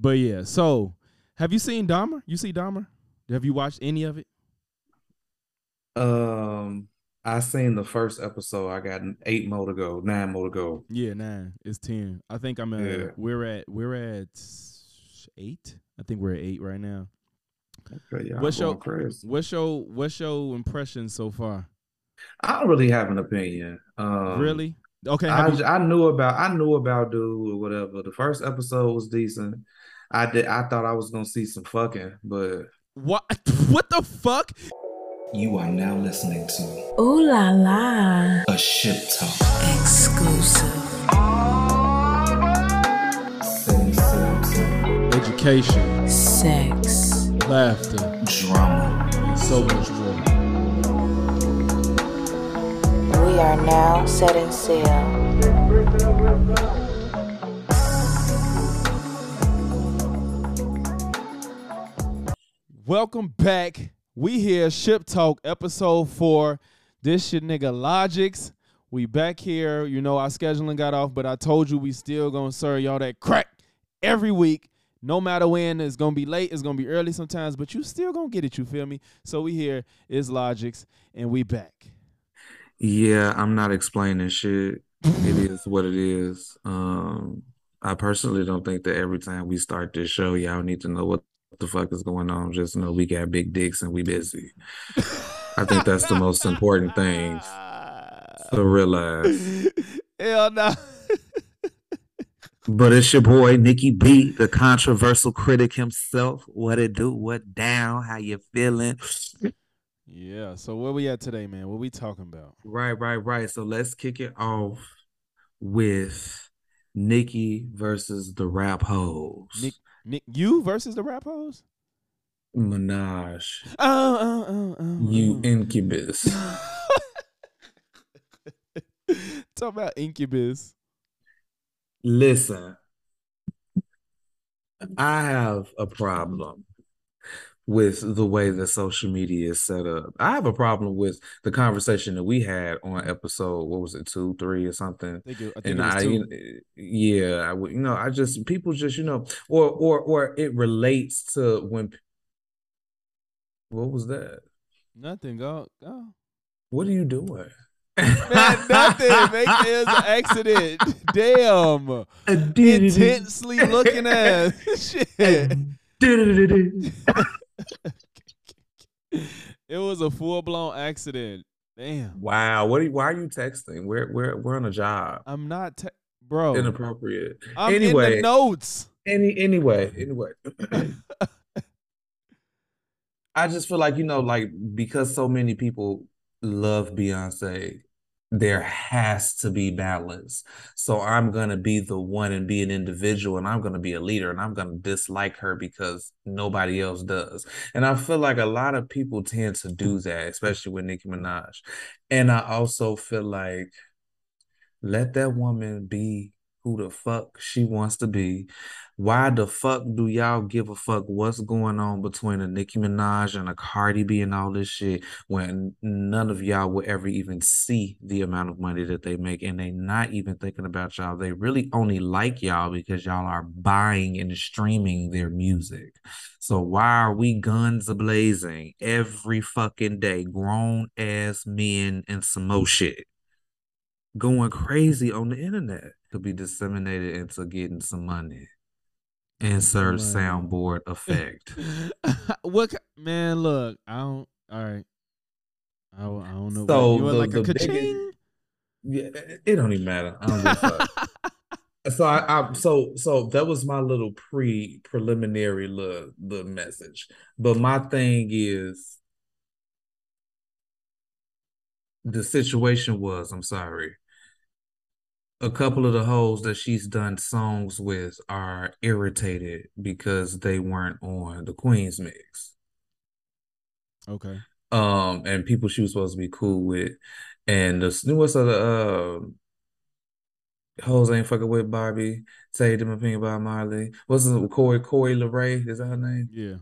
but yeah, so have you seen Dahmer? You see Dahmer? Have you watched any of it? Um, I seen the first episode. I got eight more to go, nine more to go. Yeah, nine. It's ten. I think I'm at. Yeah. We're at. We're at eight. I think we're at eight right now. Okay, y'all What's your crazy. What's your What's your impression so far? I don't really have an opinion. Um, really? Okay. I, you- I knew about I knew about dude or whatever. The first episode was decent. I did. I thought I was gonna see some fucking, but what? What the fuck? You are now listening to Ooh la la. a ship talk. Exclusive. Education, Sex. laughter, Drama. and so much more. We are now setting sail. Welcome back. We here, Ship Talk, episode four. This shit nigga Logix. We back here. You know, our scheduling got off, but I told you we still gonna serve y'all that crack every week. No matter when, it's gonna be late, it's gonna be early sometimes, but you still gonna get it, you feel me? So we here is Logix, and we back. yeah, I'm not explaining shit. It is what it is. Um, I personally don't think that every time we start this show, y'all need to know what the fuck is going on. Just know we got big dicks and we busy. I think that's the most important thing to realize. Hell no. But it's your boy Nikki B, the controversial critic himself. What it do? What down? How you feeling? yeah. So where we at today, man? What we talking about? Right, right, right. So let's kick it off with Nikki versus the rap hoes. Nick, Nick, you versus the rap hoes? Minaj, Oh, oh, oh, oh, you incubus. Talk about Incubus. Listen, I have a problem with the way that social media is set up. I have a problem with the conversation that we had on episode, what was it, two, three, or something? I think I think and I, two. yeah, I would, you know, I just people just, you know, or or or it relates to when. What was that? Nothing. Go. Go. What are you doing? Man, nothing. Make it was an accident. Damn. Intensely looking at shit. It was a full blown accident. Damn. Wow, what? Are you, why are you texting? We're we're we're on a job. I'm not, te- bro. Inappropriate. I'm in anyway, the notes. any anyway, anyway. I just feel like you know, like because so many people love Beyonce, there has to be balance. So I'm gonna be the one and be an individual, and I'm gonna be a leader, and I'm gonna dislike her because nobody else does. And I feel like a lot of people tend to do that, especially with Nicki Minaj. And I also feel like let that woman be who the fuck she wants to be. Why the fuck do y'all give a fuck what's going on between a Nicki Minaj and a Cardi B and all this shit when none of y'all will ever even see the amount of money that they make and they not even thinking about y'all. They really only like y'all because y'all are buying and streaming their music. So why are we guns a blazing every fucking day, grown ass men and some more shit? Going crazy on the internet could be disseminated into getting some money. Insert soundboard effect. what man? Look, I don't. All right. I, I don't know. So you the- like a the biggest- ka-ching? yeah, it- don't even matter. I don't fuck. So I, I so so that was my little pre preliminary little, little message. But my thing is the situation was, I'm sorry. A couple of the hoes that she's done songs with are irritated because they weren't on the Queen's mix. okay. Um, and people she was supposed to be cool with. And the newest of the uh hoes ain't fucking with Barbie. Say them opinion about Marley. What's the Corey Corey Leray? Is that her name? Yeah.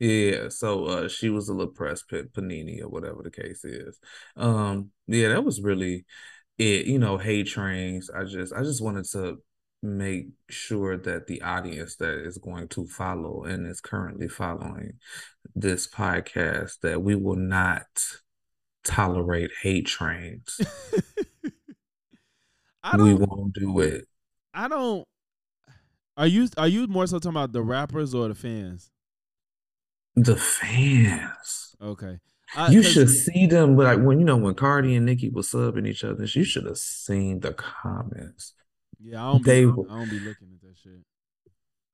Yeah, so uh she was a little press pit panini or whatever the case is. Um, yeah, that was really it, you know, hate trains. I just I just wanted to make sure that the audience that is going to follow and is currently following this podcast that we will not tolerate hate trains. I we don't. won't do it. I don't. Are you are you more so talking about the rappers or the fans? The fans. Okay. I- you should see them like when you know when Cardi and Nicki was subbing each other. You should have seen the comments. Yeah, I don't. Be, I don't, I don't be looking at that shit.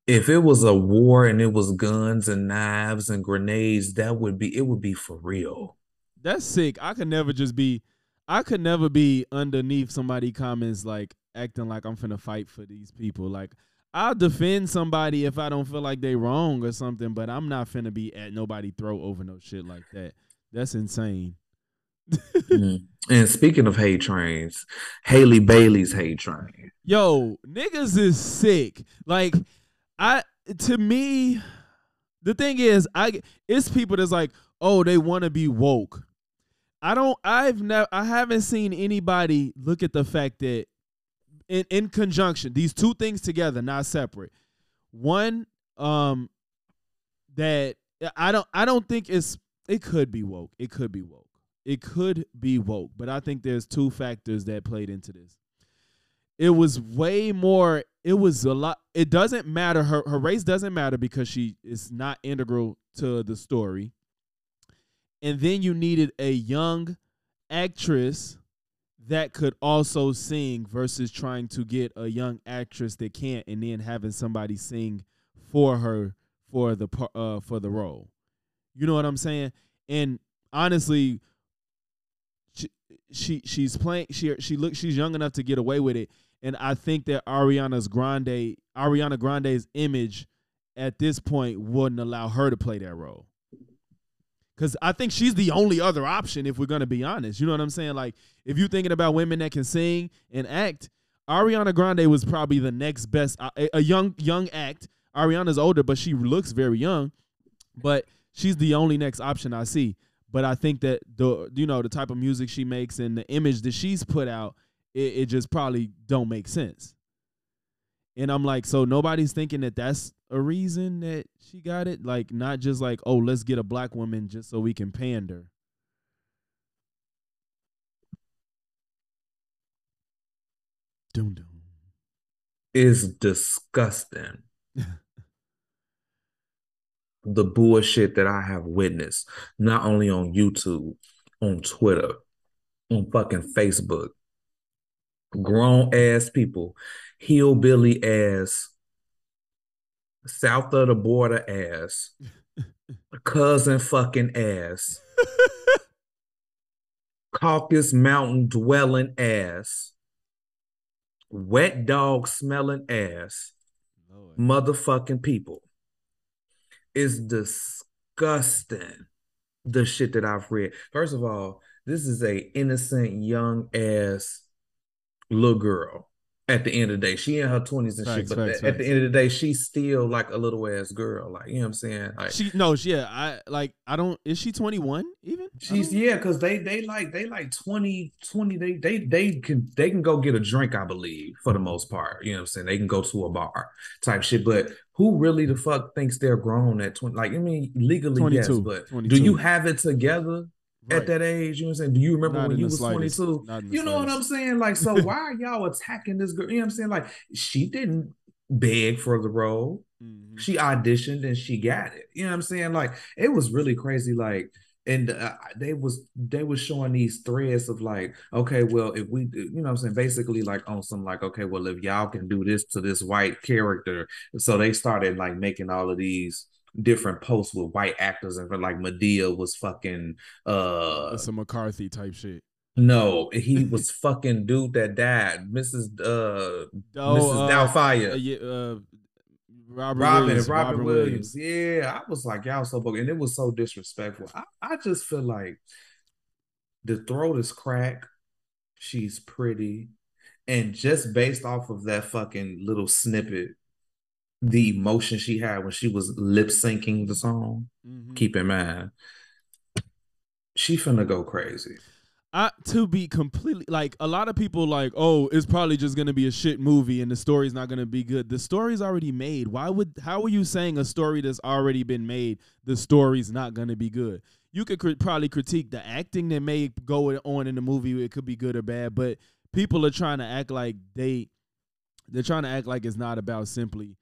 If it was a war and it was guns and knives and grenades, that would be it would be for real. That's sick. I could never just be. I could never be underneath somebody comments like acting like I'm finna fight for these people. Like I'll defend somebody if I don't feel like they wrong or something, but I'm not finna be at nobody throat over no shit like that. That's insane. Mm. And speaking of hate trains, Halle Bailey's hate train. Yo, niggas is sick. Like I to me, the thing is, I it's people that's like, oh, they want to be woke. I don't. I've never. I haven't seen anybody look at the fact that in in conjunction, these two things together, not separate. One, um, that I don't. I don't think it's. It could be woke. It could be woke. It could be woke. But I think there's two factors that played into this it was way more it was a lot it doesn't matter her her race doesn't matter because she is not integral to the story and then you needed a young actress that could also sing versus trying to get a young actress that can't and then having somebody sing for her for the uh for the role you know what i'm saying and honestly she, she she's playing she she looks she's young enough to get away with it and I think that Ariana's Grande Ariana Grande's image at this point wouldn't allow her to play that role. Cause I think she's the only other option if we're gonna be honest. You know what I'm saying? Like if you're thinking about women that can sing and act, Ariana Grande was probably the next best a, a young young act. Ariana's older, but she looks very young. But she's the only next option I see. But I think that the you know the type of music she makes and the image that she's put out, it, it just probably don't make sense. And I'm like, so nobody's thinking that that's a reason that she got it, like not just like, oh, let's get a black woman just so we can pander. Doom doom. Is disgusting. the bullshit that I have witnessed, not only on YouTube, on Twitter, on fucking Facebook. Grown ass people, hillbilly ass, south of the border ass, cousin fucking ass, caucus Mountain dwelling ass, wet dog smelling ass, Lord. motherfucking people. It's disgusting the shit that I've read. First of all, this is a innocent young ass little girl. At the end of the day, she in her twenties and shit, but facts, at the end of the day, she's still like a little ass girl. Like you know what I'm saying? Like She no, she, yeah, I like I don't is she 21 even? She's yeah, because they they like they like 20, 20, they they they can they can go get a drink, I believe, for the most part. You know what I'm saying? They can go to a bar type shit. But who really the fuck thinks they're grown at 20? Like, I mean, legally, yes, but 22. do you have it together Right. at that age? You know what I'm saying? Do you remember Not when you was slightest. 22? Not in You know what I'm saying? Like, so why are y'all attacking this girl? You know what I'm saying? Like, she didn't beg for the role Mhm. she auditioned and she got it. You know what I'm saying? Like it was really crazy. Like and uh, they was they was showing these threads of like, okay, well, if we, you know, what I'm saying basically like on some like, okay, well, if y'all can do this to this white character, so they started like making all of these different posts with white actors and like Medea was fucking uh some McCarthy type shit. no he was fucking dude that died mrs uh Oh, mrs uh, doubtfire uh, yeah, uh, Robert Robin, Williams, Robin Robert Williams. Yeah, I was like, y'all so bogus. And it was so disrespectful. I, I just feel like the throat is cracked. She's pretty. And just based off of that fucking little snippet, the emotion she had when she was lip syncing the song, Mhm. keep in mind, she finna go crazy. I to be completely like a lot of people like, oh, it's probably just gonna be a shit movie and the story's not gonna be good. The story's already made. Why would how are you saying a story that's already been made, the story's not gonna be good? You could cri- probably critique the acting that may go on in the movie. It could be good or bad, but people are trying to act like they they're trying to act like it's not about simply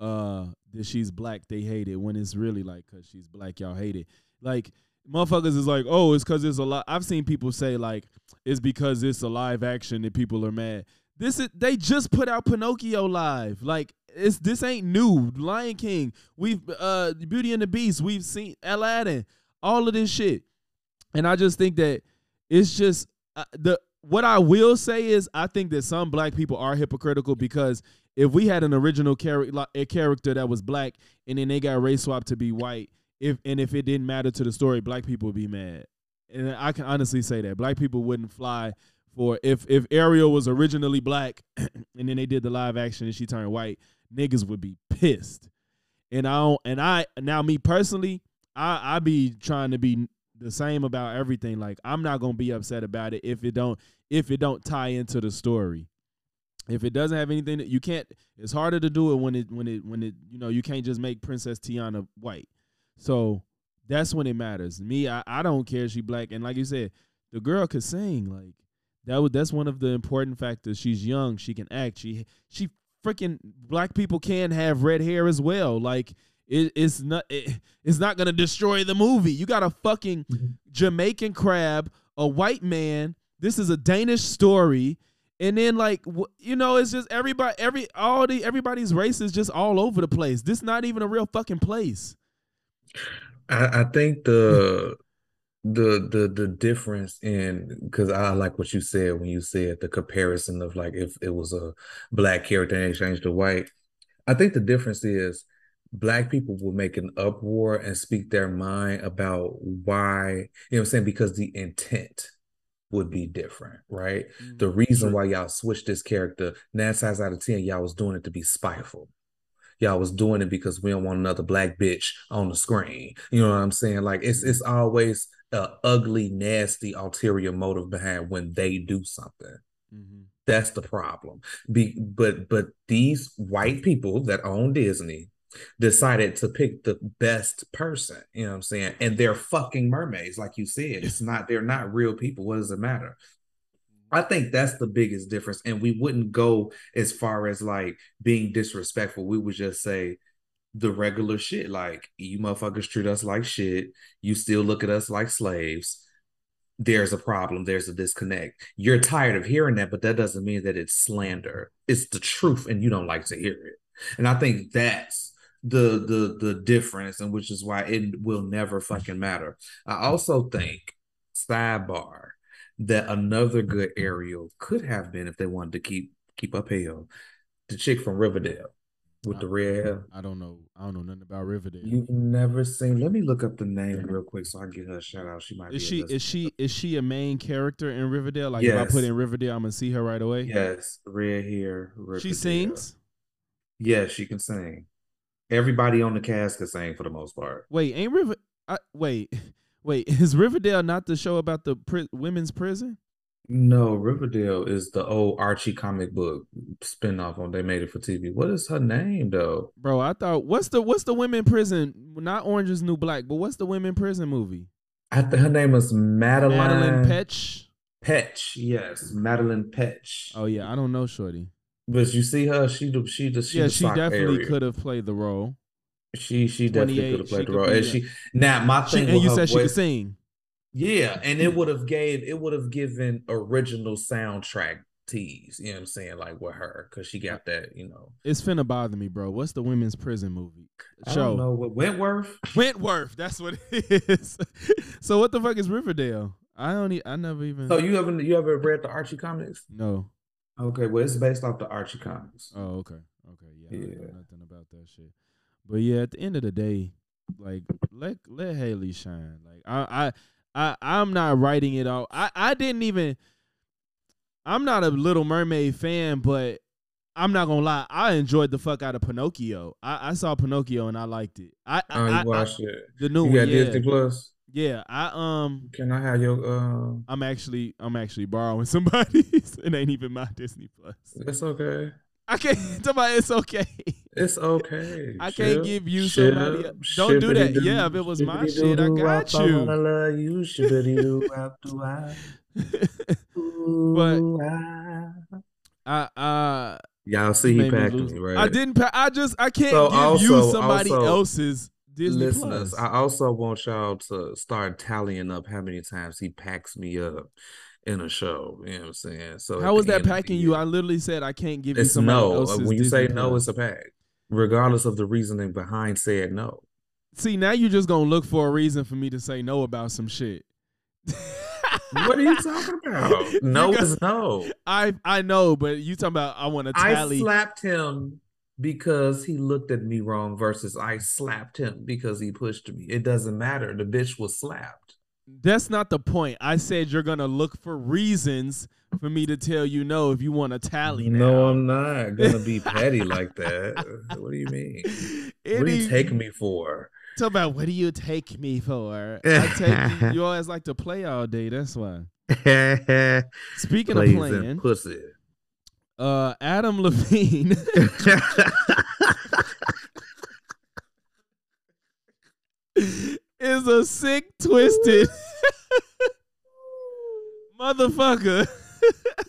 uh that she's black they hate it when it's really like cuz she's black y'all hate it. Like motherfuckers is like oh it's cuz it's a lot I've seen people say like it's because it's a live action that people are mad. This is they just put out Pinocchio live. Like it's this ain't new. Lion King we've uh Beauty and the Beast we've seen Aladdin all of this shit. And I just think that it's just uh, the what I will say is I think that some black people are hypocritical because if we had an original character a character that was black and then they got race swapped to be white if and if it didn't matter to the story black people would be mad and I can honestly say that black people wouldn't fly for if if Ariel was originally black and then they did the live action and she turned white niggas would be pissed and I don't and I now me personally I I be trying to be the same about everything. Like I'm not gonna be upset about it if it don't if it don't tie into the story. If it doesn't have anything that you can't, it's harder to do it when it when it when it you know you can't just make Princess Tiana white. So that's when it matters. Me, I, I don't care she black and like you said, the girl could sing. Like that was that's one of the important factors. She's young, she can act. She she freaking black people can have red hair as well. Like it, it's not it, it's not gonna destroy the movie. You got a fucking mm-hmm. Jamaican crab, a white man. This is a Danish story, and then like you know, it's just everybody, every all the everybody's race is just all over the place. This not even a real fucking place. I, I think the the the the difference in because I like what you said when you said the comparison of like if it was a black character and they changed to white. I think the difference is black people will make an uproar and speak their mind about why, you know what I'm saying? Because the intent would be different, right? The reason why y'all switched this character, nine times out of ten, y'all was doing it to be spiteful. Y'all was doing it because we don't want another black bitch on the screen. You know what I'm saying? Like it's it's always a ugly, nasty ulterior motive behind when they do something. Mm-hmm. That's the problem. Be but but these white people that own Disney decided to pick the best person, you know what I'm saying? And they're fucking mermaids, like you said. It's not they're not real people. What does it matter? I think that's the biggest difference. And we wouldn't go as far as like being disrespectful. We would just say the regular shit. Like, you motherfuckers treat us like shit. You still look at us like slaves. There's a problem. There's a disconnect. You're tired of hearing that, but that doesn't mean that it's slander. It's the truth, and you don't like to hear it. And I think that's the the the difference, and which is why it will never fucking matter. I also think sidebar that another good Ariel could have been if they wanted to keep keep up hell. The chick from Riverdale with the red hair. I don't know. I don't know nothing about Riverdale. You've never seen. Let me look up the name real quick so I can get her a shout out. She might is she is she is she a main character in Riverdale? Like if I put in Riverdale, I'm gonna see her right away. Yes, red hair. she sings. Yes, she can sing. Everybody on the cast can sing for the most part. Wait, ain't River? I, wait, wait. Is Riverdale not the show about the pri- women's prison? No, Riverdale is the old Archie comic book spinoff on they made it for TV. What is her name though? Bro, I thought what's the what's the women prison? Not Orange is New Black, but what's the women prison movie? I think her name is Madelaine, Madelaine Petsch. Petsch. Yes, Madelaine Petsch. Oh yeah, I don't know, Shorty. But you see her, she she the she yeah, she definitely could have played the role. She she definitely could have played the role. And she now my She, thing and you said she could sing. Yeah, and it would have gave it would have given original soundtrack tease. You know what I'm saying? Like with her, because she got that. You know, It's finna bother me, bro. What's the women's prison movie? I Show don't know what Wentworth. Wentworth. That's what it is. so what the fuck is Riverdale? I don't. E- I never even. So you haven't you ever read the Archie comics? no. Okay, well it's based off the Archie comics. Oh, okay. Okay. Yeah. I Yeah. nothing about that shit. But yeah, at the end of the day, like let let Halle shine. Like I I I I'm not writing it all. I I didn't even. I'm not a Little Mermaid fan, but I'm not gonna lie. I enjoyed the fuck out of Pinocchio. I, I saw Pinocchio and I liked it. I, I, Oh, I- I- watched it. the new You one. got Yeah. Disney Plus. Yeah, I um Can I have your uh I'm actually I'm actually borrowing somebody's. it ain't even my Disney Plus. it's okay. I can't my it's okay. It's okay. I can't give you ship, somebody el- Don't do that. shippity-doo, Yeah, if it was my shit, I got I you. wanna love you, doo. But-. I uh Y'all see he packed me, right? I didn't pa- I just I can't So give you somebody also, else's Disney Listeners, Plus. I also want y'all to start tallying up how many times he packs me up in a show. You know what I'm saying? So How was that end of the packing you? I literally said I can't give you It's somebody no. When you Disney say no, Plus. it's a pack, regardless of the reasoning behind said no. See, now you're just gonna look for a reason for me to say no about some shit. What are you talking about? No Because- is no. I I know, but you talking about I want to I tally. slapped him because he looked at me wrong versus I slapped him because he pushed me. It doesn't matter. The bitch was slapped. That's not the point. I said you're gonna look for reasons for me to tell you no if you want to tally. No. I'm not gonna be petty like that. What do you mean? What do you take me for? Talk about what do you take me for? I take you. You always like to play all day. That's why. Speaking Plays of playing, pussy. Uh, Adam Levine. is a sick, twisted motherfucker.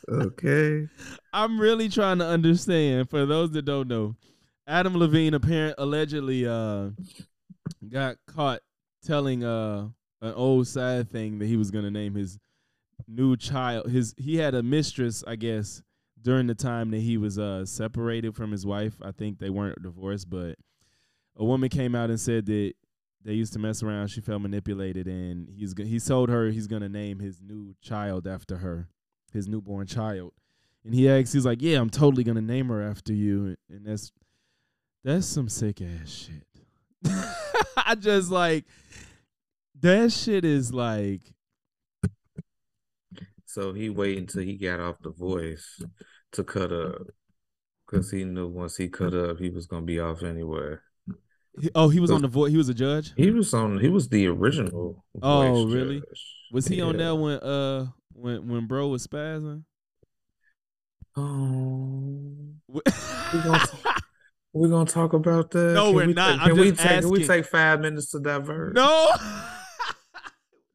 okay. I'm really trying to understand. For those that don't know, Adam Levine apparent allegedly uh got caught telling uh an old side thing that he was gonna name his new child. His he had a mistress, I guess, during the time that he was uh separated from his wife. I think they weren't divorced, but a woman came out and said that they used to mess around. She felt manipulated, and he's he told her he's gonna name his new child after her, his newborn child. And he asked, he's like, "Yeah, I'm totally gonna name her after you." And that's that's some sick ass shit. I just like that shit is like So he waited until he got off the voice to cut up. Cause he knew once he cut up, he was gonna be off anywhere. oh he was on the voice. He was a judge. He was on. He was the original. Oh, voice really? judge. Was he on that when uh when when bro was spazzing? Oh, we gonna talk, we gonna talk about that. No, Can we're we not. Take, I'm can we take? Can we take five minutes to divert? No.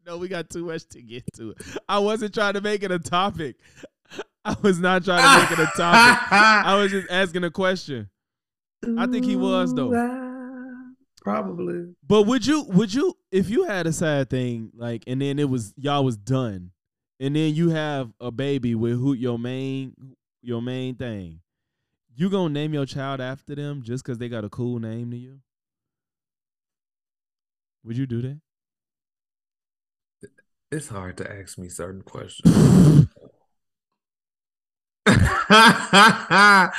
no, we got too much to get to. I wasn't trying to make it a topic. I was not trying to make it a topic. I was just asking a question. I think he was, though. Probably. But would you would you if you had a sad thing like and then it was y'all was done and then you have a baby with who your main your main thing, you gonna name your child after them just because they got a cool name to you? Would you do that? It's hard to ask me certain questions. I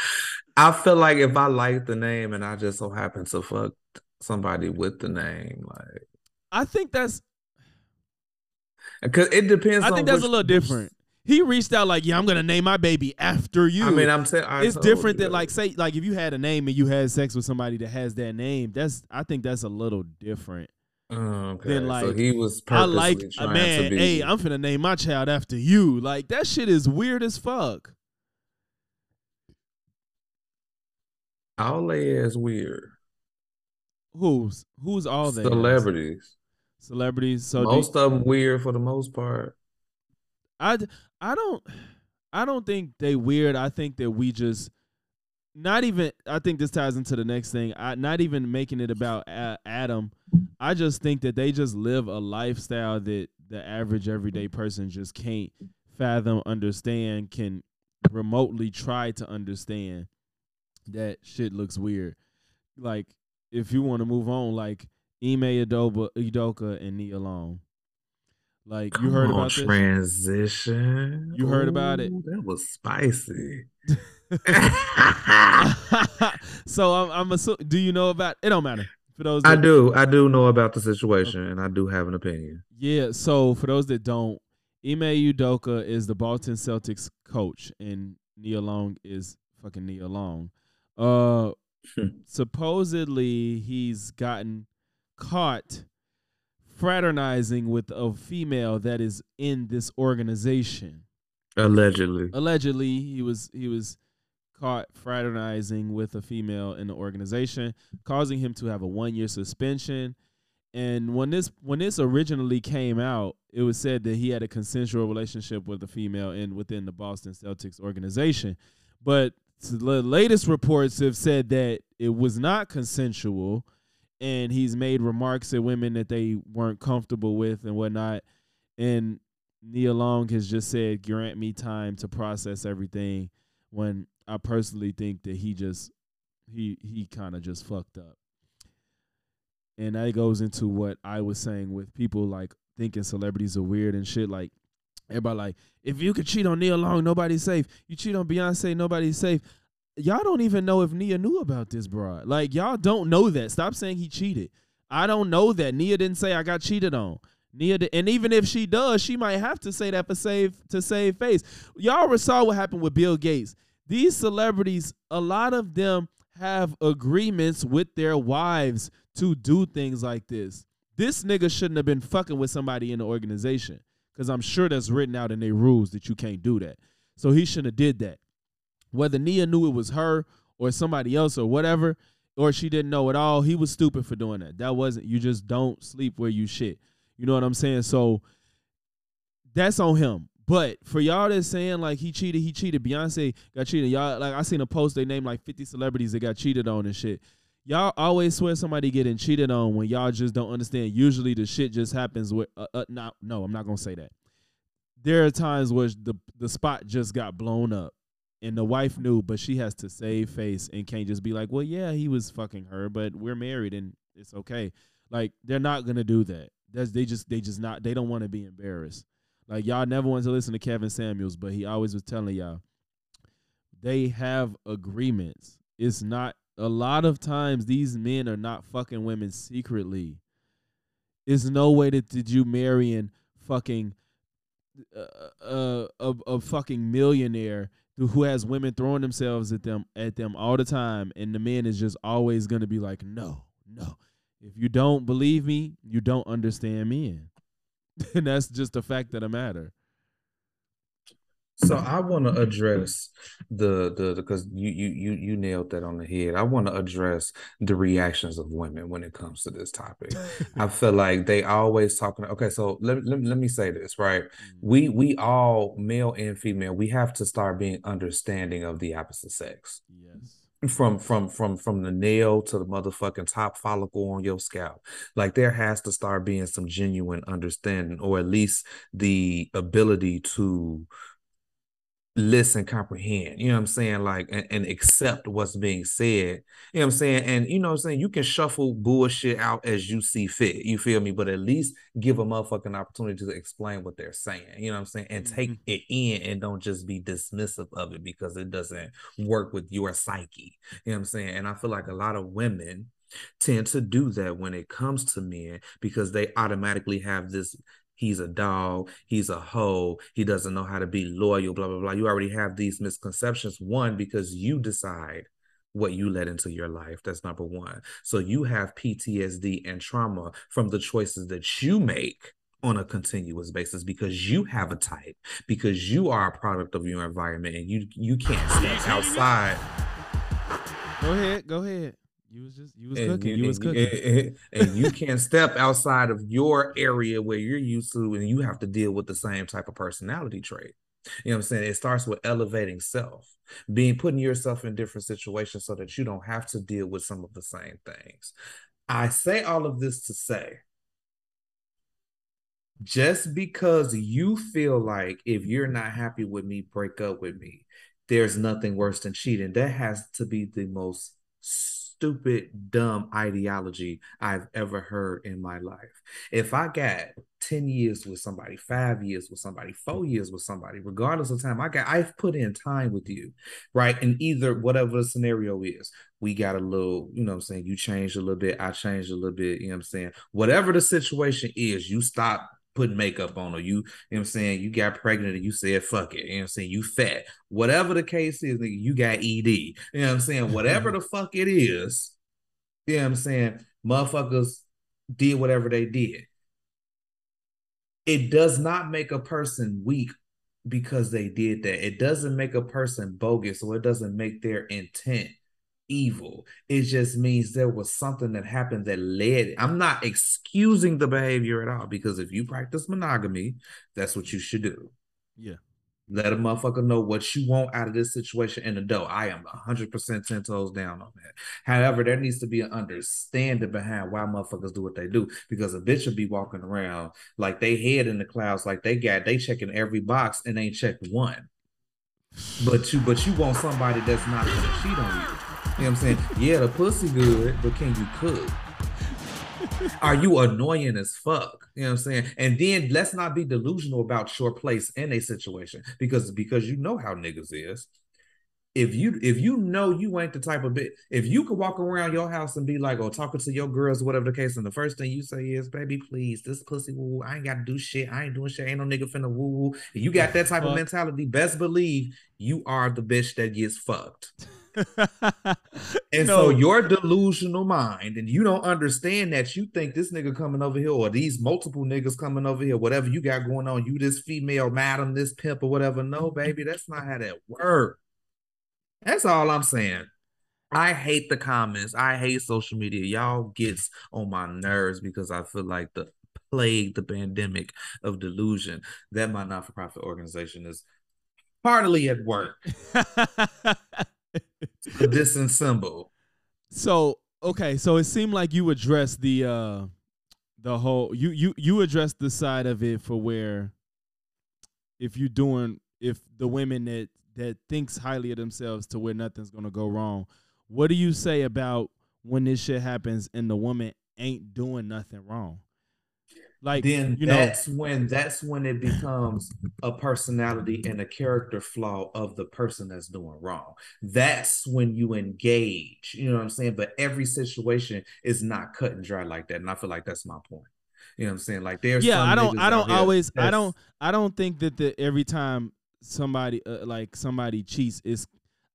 feel like if I like the name and I just so happen to fuck somebody with the name, like, I think that's because it depends. I think that's a little different. He reached out like, "Yeah, I'm gonna name my baby after you." I mean, I'm saying it's different than like say like if you had a name and you had sex with somebody that has that name. That's I think that's a little different. Oh, okay. then, so he was I like a uh, trying man. to be. Hey, I'm finna name my child after you. Like that shit is weird as fuck. all they ass weird. Who's who's all that? Celebrities. Celebrities. So most of them weird for the most part. I I don't I don't think they weird. I think that we just not even I think this ties into the next thing. I not even making it about A- Adam. I just think that they just live a lifestyle that the average everyday person just can't fathom, understand, can remotely try to understand. That shit looks weird. Like if you want to move on, like Ime Udoka, Udoka and Nia Long. Like you heard on, about this? transition. You heard about it? That was spicy. so I'm, I'm assuming. Do you know about? It don't matter for those. I do. I do know about the situation, and I do have an opinion. Yeah. So for those that don't, Ime Udoka is the Boston Celtics coach, and Nia Long is fucking Nia Long. Uh, Hmm. supposedly he's gotten caught fraternizing with a female that is in this organization. Allegedly. Allegedly, he was he was caught fraternizing with a female in the organization, causing him to have a one year suspension. And when this when this originally came out, it was said that he had a consensual relationship with a female in within the Boston Celtics organization. But the latest reports have said that it was not consensual, and he's made remarks at women that they weren't comfortable with and whatnot. And Nia Long has just said, "Grant me time to process everything." When I personally think that he just he he kind of just fucked up. And that goes into what I was saying with people like thinking celebrities are weird and shit. Like everybody like, if you could cheat on Nia Long, nobody's safe. You cheat on Beyonce, nobody's safe. Y'all don't even know if Nia knew about this broad. Like y'all don't know that. Stop saying he cheated. I don't know that. Nia didn't say I got cheated on. Nia, did, and even if she does, she might have to say that for save to save face. Y'all saw what happened with Bill Gates. These celebrities, a lot of them have agreements with their wives to do things like this. This nigga shouldn't have been fucking with somebody in the organization because I'm sure that's written out in their rules that you can't do that. So he shouldn't have did that. Whether Nia knew it was her or somebody else or whatever, or she didn't know at all, he was stupid for doing that. That wasn't you just don't sleep where you shit. You know what I'm saying? So that's on him. But for y'all that's saying like he cheated, he cheated. Beyonce got cheated. Y'all like I seen a post they named like 50 celebrities that got cheated on and shit. Y'all always swear somebody getting cheated on when y'all just don't understand. Usually the shit just happens with uh, uh not no, I'm not gonna say that. There are times where the the spot just got blown up and the wife knew, but she has to save face and can't just be like, well, yeah, he was fucking her, but we're married and it's okay. Like they're not gonna do that. That's they just they just not they don't want to be embarrassed. Like y'all never want to listen to Kevin Samuels, but he always was telling y'all they have agreements. It's not a lot of times these men are not fucking women secretly. It's no way that did you marrying fucking uh, uh, a, a fucking millionaire who has women throwing themselves at them at them all the time, and the man is just always gonna be like, no, no. If you don't believe me, you don't understand men. and that's just the fact of the matter. So I want to address the the because you you you you nailed that on the head. I want to address the reactions of women when it comes to this topic. I feel like they always talking. Okay, so let, let, let me say this right. Mm-hmm. We we all male and female. We have to start being understanding of the opposite sex. Yes. From from from from the nail to the motherfucking top follicle on your scalp, like there has to start being some genuine understanding, or at least the ability to listen, comprehend, you know what I'm saying? Like, and, and, accept what's being said, you know what I'm saying? And, you know what I'm saying? You can shuffle bullshit out as you see fit, you feel me? But at least give a motherfucking opportunity to explain what they're saying, you know what I'm saying? And take mm-hmm. it in and don't just be dismissive of it because it doesn't work with your psyche, you know what I'm saying? And I feel like a lot of women, tend to do that when it comes to men because they automatically have this he's a dog, he's a hoe, he doesn't know how to be loyal, blah, blah, blah. You already have these misconceptions. One, because you decide what you let into your life. That's number one. So you have PTSD and trauma from the choices that you make on a continuous basis because you have a type, because you are a product of your environment and you you can't step outside. Go ahead, go ahead. You was just you was and cooking. You, you was and, cooking. And, and you can't step outside of your area where you're used to, and you have to deal with the same type of personality trait. You know what I'm saying? It starts with elevating self, being putting yourself in different situations so that you don't have to deal with some of the same things. I say all of this to say just because you feel like if you're not happy with me, break up with me, there's nothing worse than cheating. That has to be the most stupid, dumb ideology I've ever heard in my life. If I got 10 years with somebody, five years with somebody, four years with somebody, regardless of time, I got I've put in time with you, right? And either whatever the scenario is, we got a little, you know I'm saying? You changed a little bit, I changed a little bit, you know what I'm saying? Whatever the situation is, you stop putting makeup on or you, you know what I'm saying, you got pregnant and you said fuck it, you know what I'm saying, you fat. Whatever the case is, you got ED. You know what I'm saying? Whatever the fuck it is, you know what I'm saying, motherfuckers did whatever they did. it does not make a person weak because they did that. It doesn't make a person bogus or it doesn't make their intent evil. It just means there was something that happened that led. I'm not excusing the behavior at all because if you practice monogamy, that's what you should do. Yeah. Let a motherfucker know what you want out of this situation in the dough. I am 100% 10 toes down on that. However, there needs to be an understanding behind why motherfuckers do what they do because a bitch will be walking around like they head in the clouds, like they got, they checking every box and ain't checked one. But you, but you want somebody that's not gonna cheat on you. You know what I'm saying? Yeah, the pussy good, but can you cook? Are you annoying as fuck? You know what I'm saying? And then let's not be delusional about your place in a situation because because you know how niggas is. If you if you know you ain't the type of bit, if you could walk around your house and be like, or talking to your girls, whatever the case, and the first thing you say is, "Baby, please, this pussy woo, I ain't got to do shit. I ain't doing shit. Ain't no nigga finna woo woo." You got that type of mentality. Best believe you are the bitch that gets fucked. And No. so your delusional mind, and you don't understand that you think this nigga coming over here, or these multiple niggas coming over here, whatever you got going on, you this female madam, this pimp, or whatever. No, baby, that's not how that works. That's all I'm saying. I hate the comments. I hate social media. Y'all gets on my nerves because I feel like the plague, the pandemic of delusion that my not-for-profit organization is heartily at work disassemble. so okay, so it seemed like you addressed the uh the whole you you you addressed the side of it for where if you're doing if the women that that thinks highly of themselves to where nothing's gonna go wrong, what do you say about when this shit happens and the woman ain't doing nothing wrong? Like then you know, that's when that's when it becomes a personality and a character flaw of the person that's doing wrong. That's when you engage. You know what I'm saying? But every situation is not cut and dry like that, and I feel like that's my point. You know what I'm saying? Like there's yeah i don't i don't always i don't i don't think that the every time somebody uh, like somebody cheats is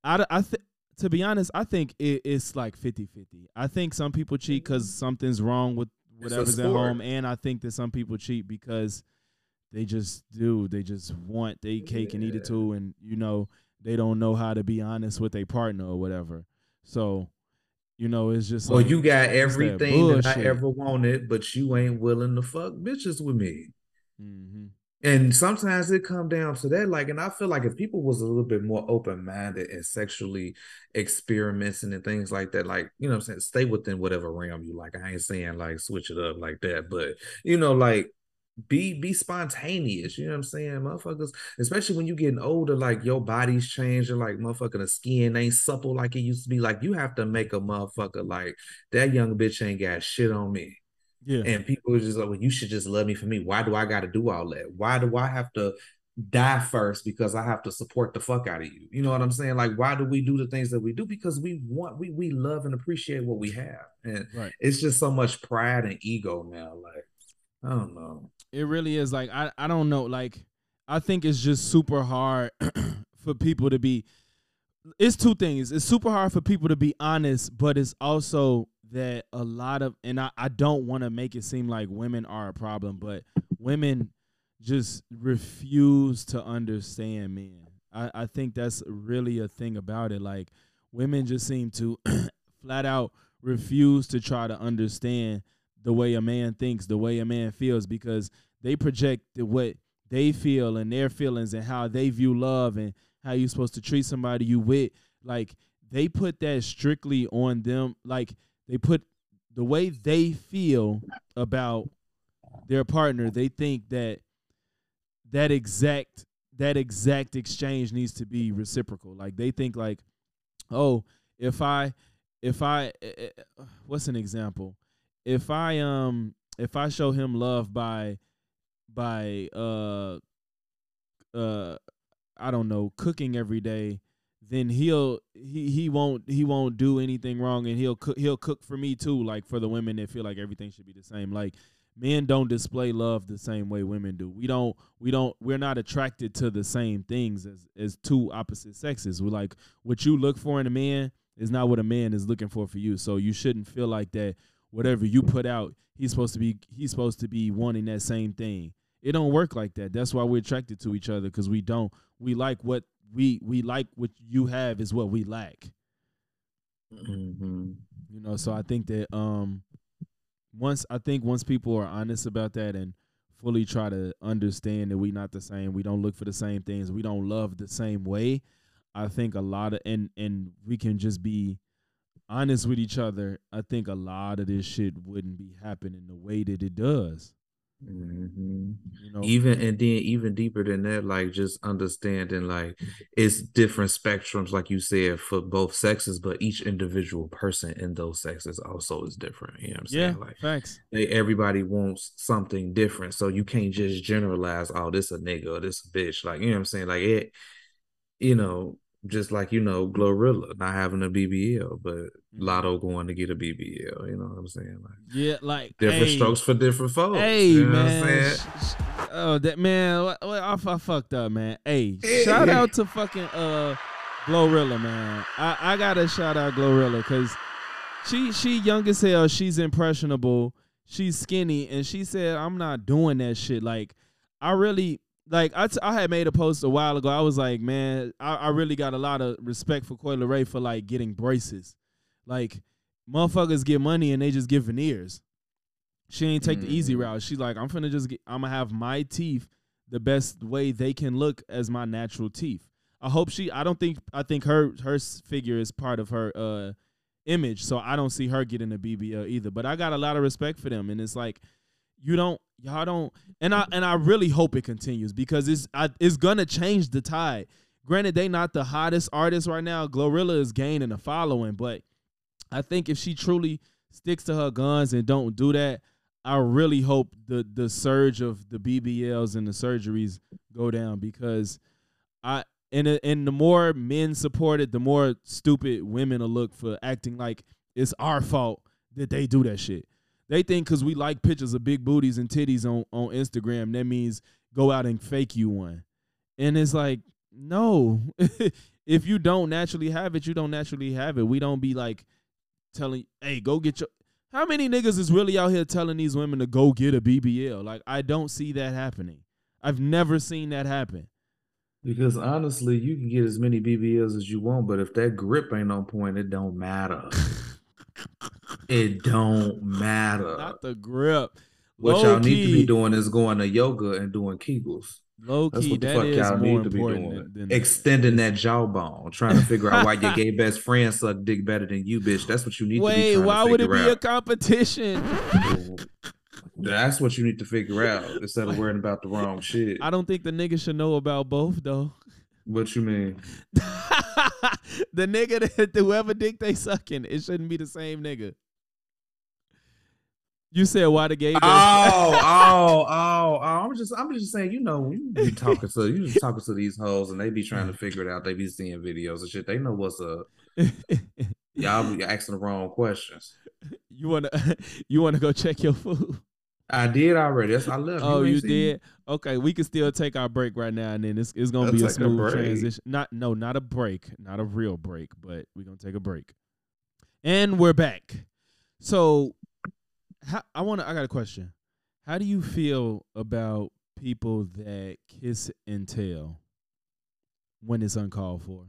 I I think to be honest i think it, it's like 50-50 i think some people cheat because something's wrong with whatever's at home and i think that some people cheat because they just do they just want they cake and eat it too and you know they don't know how to be honest with their partner or whatever so you know it's just Well, like you got everything that I ever wanted, but you ain't willing to fuck bitches with me. Mhm. And sometimes it come down to that. Like, and I feel like if people was a little bit more open minded and sexually experimenting and things like that, like, you know what I'm saying, stay within whatever realm you like. I ain't saying like switch it up like that, but you know, like be be spontaneous. You know what I'm saying? Motherfuckers, especially when you getting older, like your body's changing, like motherfucking the skin ain't supple like it used to be. Like you have to make a motherfucker like that young bitch ain't got shit on me. Yeah And people are just like, well, you should just love me for me. Why do I got to do all that? Why do I have to die first because I have to support the fuck out of you? You know what I'm saying? Like, why do we do the things that we do? Because we want, we we love and appreciate what we have, and right it's just so much pride and ego now. Like, I don't know. It really is like I I don't know like I think it's just super hard for people to be it's two things. It's super hard for people to be honest, but it's also that a lot of and I, I don't want to make it seem like women are a problem, but women just refuse to understand men. I, I think that's really a thing about it. Like women just seem to flat out refuse to try to understand the way a man thinks, the way a man feels, because they project what they feel and their feelings and how they view love and how you're supposed to treat somebody you with. Like they put that strictly on them. Like they put the way they feel about their partner. They think that that exact that exact exchange needs to be reciprocal. Like they think like, oh, if I if I eh, eh, what's an example? If I um if I show him love by by uh uh I don't know cooking every day, then he'll he he won't he won't do anything wrong and he'll cook he'll cook for me too. Like for the women that feel like everything should be the same. Like men don't display love the same way women do. We don't we don't we're not attracted to the same things as as two opposite sexes. We're like what you look for in a man is not what a man is looking for for you. So you shouldn't feel like that whatever you put out, he's supposed to be he's supposed to be wanting that same thing. It don't work like that. That's why we're attracted to each other because we don't. We like what we we like. What you have is what we lack. Mhm. You know. So I think that um, once I think once people are honest about that and fully try to understand that we not the same, we don't look for the same things, we don't love the same way. I think a lot of and and we can just be honest with each other. I think a lot of this shit wouldn't be happening the way that it does. Mhm. You know. Even and then even deeper than that, like just understanding like it's different spectrums, like you said, for both sexes, but each individual person in those sexes also is different. You know what I'm yeah. saying? Like facts. they, everybody wants something different. So you can't just generalize, oh, this a nigga or this a bitch. Like, you know what I'm saying? Like it, you know, just like you know, Glorilla not having a BBL, but Mm-hmm. Latto going to get a BBL. You know what I'm saying? Like Yeah, like different hey, strokes for different folks. Hey you know man, what I'm saying? sh- sh- oh that man, I, I fucked up, man. Hey, shout out to fucking uh Glorilla, man. I, I gotta shout out Glorilla because she she young as hell. She's impressionable. She's skinny, and she said, "I'm not doing that shit." Like, I really like. I, t- I had made a post a while ago. I was like, man, I, I really got a lot of respect for Coi Leray for like getting braces. Like, motherfuckers get money and they just get veneers. She ain't take the easy Mhm. route. She's like, I'm finna just get. I'm gonna have my teeth the best way they can look as my natural teeth. I hope she. I don't think. I think her her figure is part of her uh image, so I don't see her getting a BBL either. But I got a lot of respect for them, and it's like you don't y'all don't and I and I really hope it continues because it's I, it's gonna change the tide. Granted, they not the hottest artist right now. Glorilla is gaining a following, but I think if she truly sticks to her guns and don't do that, I really hope the the surge of the BBLs and the surgeries go down because I and and the more men support it, the more stupid women will look for acting like it's our fault that they do that shit. They think because we like pictures of big booties and titties on on Instagram, that means go out and fake you one. And it's like, no. if you don't naturally have it, you don't naturally have it. We don't be like telling, hey, go get your. How many niggas is really out here telling these women to go get a BBL? Like, I don't see that happening. I've never seen that happen. Because honestly, you can get as many BBLs as you want, but if that grip ain't on point, it don't matter. it don't matter. Not the grip. what Low y'all need to be doing is going to yoga and doing Kegels. Low That's key, what the that fuck is y'all need to be doing. than, than Extending that jawbone, trying to figure out why your gay best friend suck dick better than you, bitch. That's what you need to be Wait, trying why to would it figure be a competition? That's what you need to figure out instead of worrying about the wrong shit. I don't think the nigga should know about both though. What you mean? the nigga that whoever dick they sucking, it shouldn't be the same nigga. You said why the gay Oh, oh, oh, oh, oh! I'm just, I'm just saying, you know, you be talking to, you just talking to these hoes, and they be trying to figure it out. They be seeing videos and shit. They know what's up. Y'all be asking the wrong questions. you wanna you wanna go check your food? I did already. That's I left. Oh, ain't you did? Okay, we can still take our break right now, and then it's it's gonna Let's be a take a smooth transition. Not no, not a break, not a real break, but we're gonna take a break. And we're back. So, how, I want to. I got a question. How do you feel about people that kiss and tell when it's uncalled for?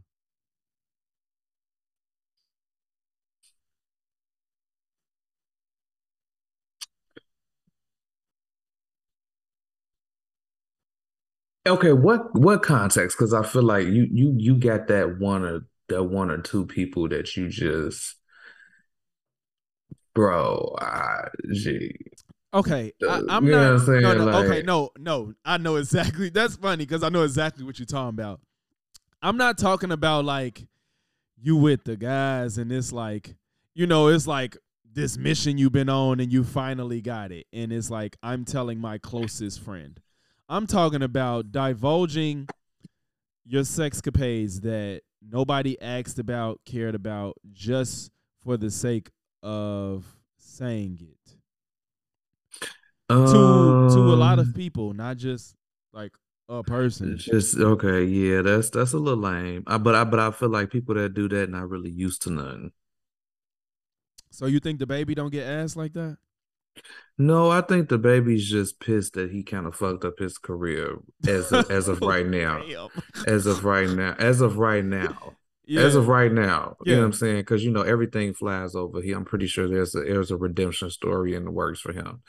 Okay, what what context? Because I feel like you you you got that one or that one or two people that you just, bro. I, gee. Okay, I, Uh, I'm you know not. what I'm saying? no, no, okay, no, no. I know exactly. That's funny because I know exactly what you're talking about. I'm not talking about like you with the guys and it's like, you know, it's like this mission you've been on and you finally got it, and it's like I'm telling my closest friend. I'm talking about divulging your sexcapades that nobody asked about, cared about, just for the sake of saying it to to a lot of Um, people, not just like a person. Just okay, yeah, that's that's a little lame. I, but I but I feel like people that do that not really used to nothing. So you think DaBaby don't get asked like that? No, I think DaBaby's just pissed that he kind of fucked up his career as of, as of right now. As of right now. As of right now. Yeah. As of right now. You know what I'm saying? Because you know everything flies over here. I'm pretty sure there's a there's a redemption story in the works for him.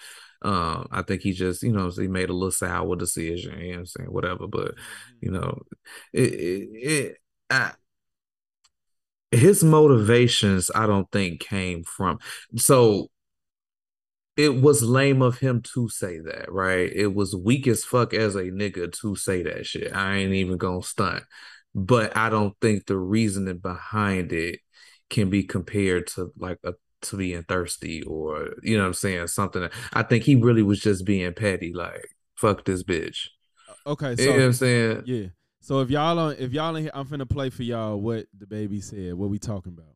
Um, I think he just, you know, he made a little sour decision, you know what I'm saying? Whatever. But you know, it it, it I, his motivations, I don't think came from so it was lame of him to say that, right? It was weak as fuck as a nigga to say that shit. I ain't even gonna stunt. But I don't think the reasoning behind it can be compared to like a to being thirsty or you know what I'm saying, something that I think he really was just being petty, like, fuck this bitch. Okay, you know what I'm so saying? yeah. So if y'all on if y'all in here, I'm finna play for y'all what DaBaby said. What we talking about?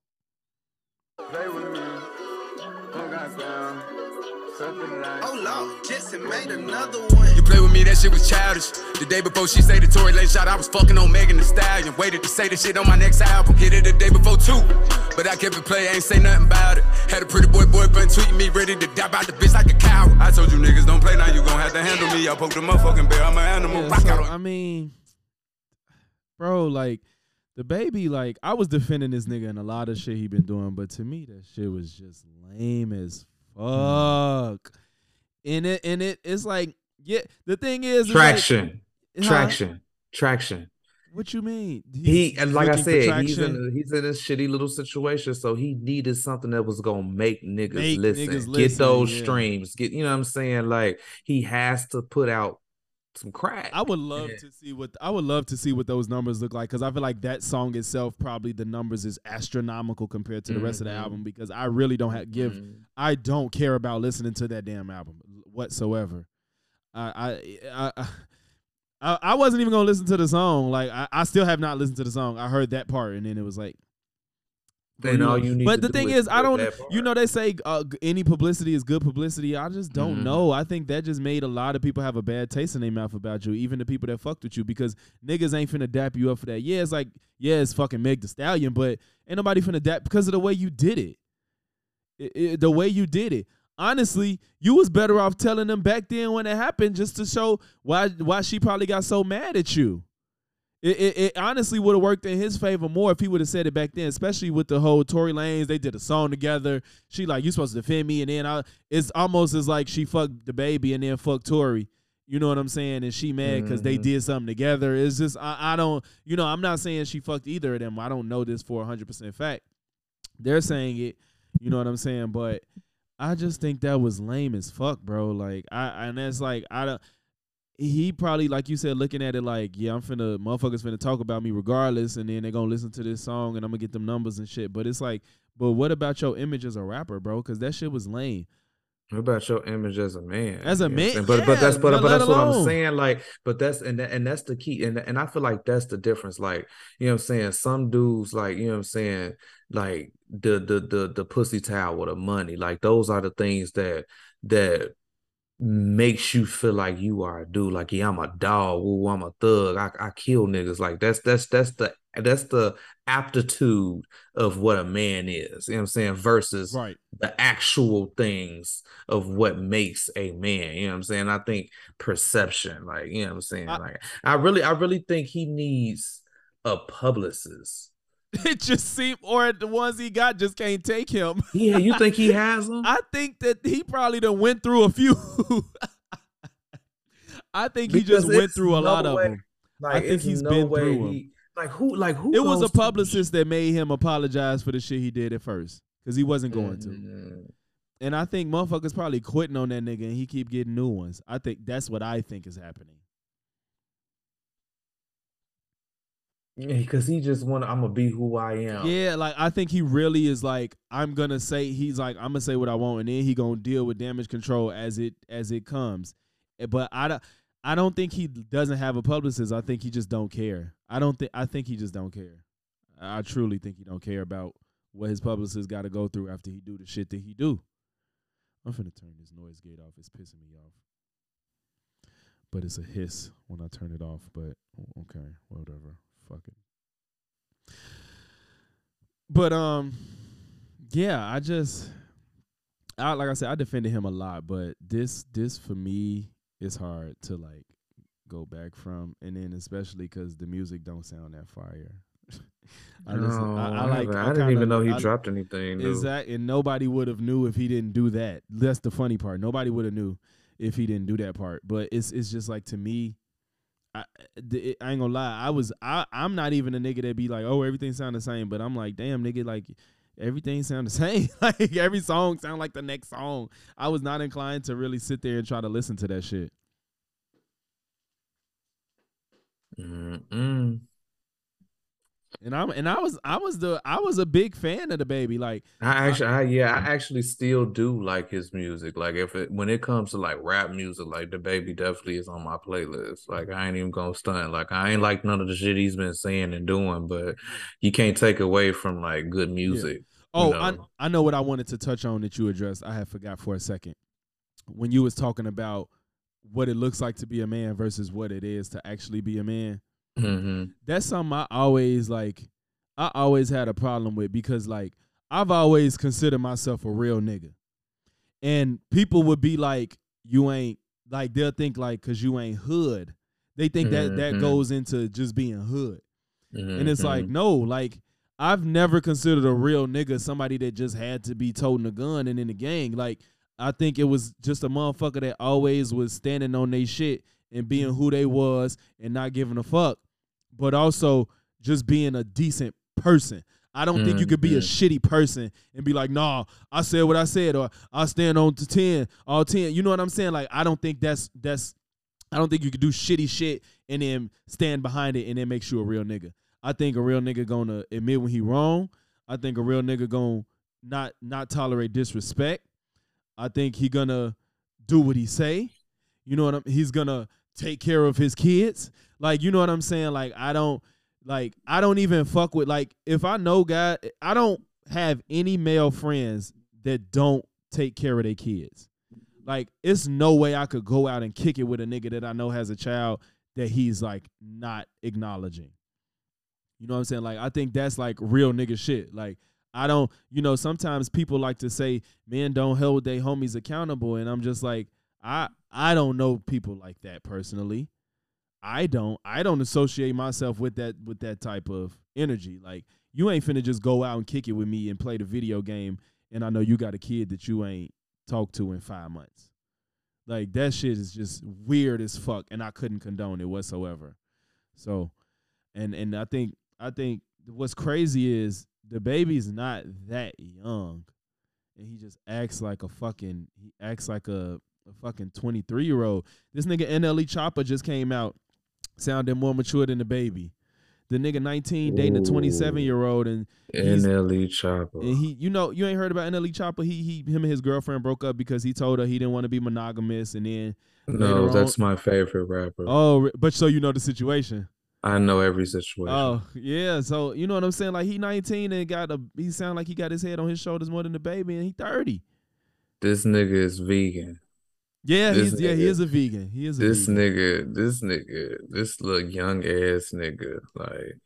Oh Lord, Jetson made another one. You play with me, that shit was childish. The day before she say the Tory Lanez shot, I was fucking on Megan Thee Stallion. Waited to say the shit on my next album. Hit it the day before too. But I kept it play, ain't say nothing about it. Had a pretty boy boyfriend tweeting me, ready to dab out the bitch like a cow. I told you niggas don't play now, you gon' have to handle me. I poked the motherfucking bear, I'm an animal. Yeah, Rock so, out I mean, bro, like DaBaby, like I was defending this nigga and a lot of shit he been doing, but to me that shit was just lame as fuck. And it and it it's like, yeah, the thing is it's like- Traction. Huh? Traction. Traction. What you mean? He and like I said, he's in a, he's in this shitty little situation, so he needed something that was gonna make niggas Make listen, niggas get those yeah. streams, get you know what I'm saying. Like he has to put out some crack. I would love Yeah. to see what I would love to see what those numbers look like because I feel like that song itself probably the numbers is astronomical compared to the rest of the Mhm. album because I really don't have give Mhm. I don't care about listening to that damn album whatsoever. I I I, I, I wasn't even gonna listen to the song. Like I, I still have not listened to the song. I heard that part and then it was like. Then all you need. but the thing is is, I don't. You know, they say uh, any publicity is good publicity. I just don't Mhm. know. I think that just made a lot of people have a bad taste in their mouth about you, even the people that fucked with you, because niggas ain't finna dap you up for that. Yeah, it's like, yeah, it's fucking Meg Thee Stallion, but ain't nobody finna dap because of the way you did it. It- it- the way you did it. Honestly, you was better off telling them back then when it happened, just to show why why she probably got so mad at you. It, it, it honestly would have worked in his favor more if he would have said it back then, especially with the whole Tory Lanez. They did a song together. She like, you supposed to defend me, and then I, it's almost as like she fucked DaBaby and then fucked Tory. You know what I'm saying? And she mad because they Mhm. did something together. It's just I, I don't, you know, I'm not saying she fucked either of them. I don't know this for 100 percent fact. They're saying it. You know what I'm saying? But I just think that was lame as fuck, bro. Like I and that's like I don't he probably like you said looking at it like yeah i'm finna motherfuckers finna talk about me regardless and then they're gonna listen to this song and i'm gonna get them numbers and shit but it's like but what about your image as a rapper bro because that shit was lame What about your image as a man? As a You know what I'm man, but but that's but, but that's what I'm saying. Like, but that's and and that's the key, and and I feel like that's the difference. Like, you know what I'm saying? Some dudes, like, you know what I'm saying, like the the the the pussy towel with the money, like those are the things that that makes you feel like you are a dude. Like, yeah, I'm a dog. Ooh, I'm a thug. I I kill niggas. Like that's that's that's the that's the aptitude of what a man is. You know what I'm saying? Versus right the actual things of what makes a man. You know what I'm saying? I think perception, like, you know what I'm saying? I- like I really, I really think he needs a publicist. it just seemed or the ones he got just can't take him Yeah, you think he has them? i think that he probably done went through a few i think he just went through a no lot of them Like, think it's he's no been way through 'em. he- Like who? Like who? it was a publicist that made him apologize for the shit he did at first because he wasn't going to Mhm. And I think motherfuckers probably quitting on that nigga and he keep getting new ones. I think that's what I think is happening. Because he just want. I'm gonna be who I am. Yeah, like I think he really is like I'm gonna say he's like I'm gonna say what I want and then he gonna deal with damage control as it as it comes. Eh, But I don't I don't think he doesn't have a publicist. I think he just don't care. I don't think I think he just don't care. I truly think he don't care about what his publicist got to go through after he do the shit that he do. I'm finna turn this noise gate off. It's pissing me off. But it's a hiss when I turn it off. But okay, whatever. Fuck it. But um, yeah, I just I like I said, I defended him a lot, but this this for me is hard to like go back from, and then especially because the music don't sound that fire. I listen. I, I No, like. I I, didn't kinda- even know he dropped anything. Exactly, and nobody would have knew if he didn't do that. That's the funny part. Nobody would have knew if he didn't do that part. But it's it's just like to me, I, I ain't gonna lie. I was I I'm not even a nigga that be like, oh, everything sound the same. But I'm like, damn, nigga, like everything sound the same. like every song sound like the next song. I was not inclined to really sit there and try to listen to that shit. Mm-mm. And I'm and I was I was the I was a big fan of DaBaby. Like I actually, I, yeah, I actually still do like his music. Like if it when it comes to like rap music, like DaBaby definitely is on my playlist. Like I ain't even gonna stunt. Like I ain't like none of the shit he's been saying and doing, but you can't take away from like good music. Oh, No. I I know what I wanted to touch on that you addressed. I had forgot for a second when you was talking about what it looks like to be a man versus what it is to actually be a man. Hmm That's something I always like. I always had a problem with because like I've always considered myself a real nigga, and people would be like, "You ain't like." They'll think like, "Cause you ain't hood." They think that that Mhm. goes into just being hood. And it's like, Mhm. no, like I've never considered a real nigga somebody that just had to be toting a gun and in the gang. Like I think it was just a motherfucker that always was standing on their shit and being who they was and not giving a fuck, but also just being a decent person. I don't think you could be a mm-hmm. shitty person and be like, nah, I said what I said, or I stand on to 10, all 10. You know what I'm saying? Like, I don't think that's that's I don't think you could do shitty shit and then stand behind it and then makes you a real nigga. I think a real nigga gonna admit when he wrong. I think a real nigga gonna not not tolerate disrespect. I think he gonna do what he say. You know what I'm he's gonna take care of his kids. Like you know what I'm saying? Like I don't like I don't even fuck with like if I know God, I don't have any male friends that don't take care of their kids. Like it's no way I could go out and kick it with a nigga that I know has a child that he's like not acknowledging. You know what I'm saying? Like I think that's like real nigga shit. Like I don't, you know, sometimes people like to say men don't hold their homies accountable, and I'm just like, I I don't know people like that personally. I don't I don't associate myself with that with that type of energy. Like you ain't finna just go out and kick it with me and play the video game, and I know you got a kid that you ain't talked to in five months. Like that shit is just weird as fuck, and I couldn't condone it whatsoever. So, and and I think I think what's crazy is DaBaby's not that young, and he just acts like a fucking he acts like a, a fucking twenty three year old. This nigga NLE Choppa just came out, sounding more mature than DaBaby. The nigga nineteen dating a twenty seven year old, and NLE Choppa. and he, you know, you ain't heard about NLE Choppa. He, he, him and his girlfriend broke up because he told her he didn't want to be monogamous, and then no, that's my favorite rapper. oh, but so you know the situation. I know every situation. Oh yeah, so you know what I'm saying? Like he 19 and got a, he sound like he got his head on his shoulders more than DaBaby, and he 30. This nigga is vegan. Yeah, This he's yeah he is a vegan. He is a This vegan. nigga, this nigga, this little young ass nigga, like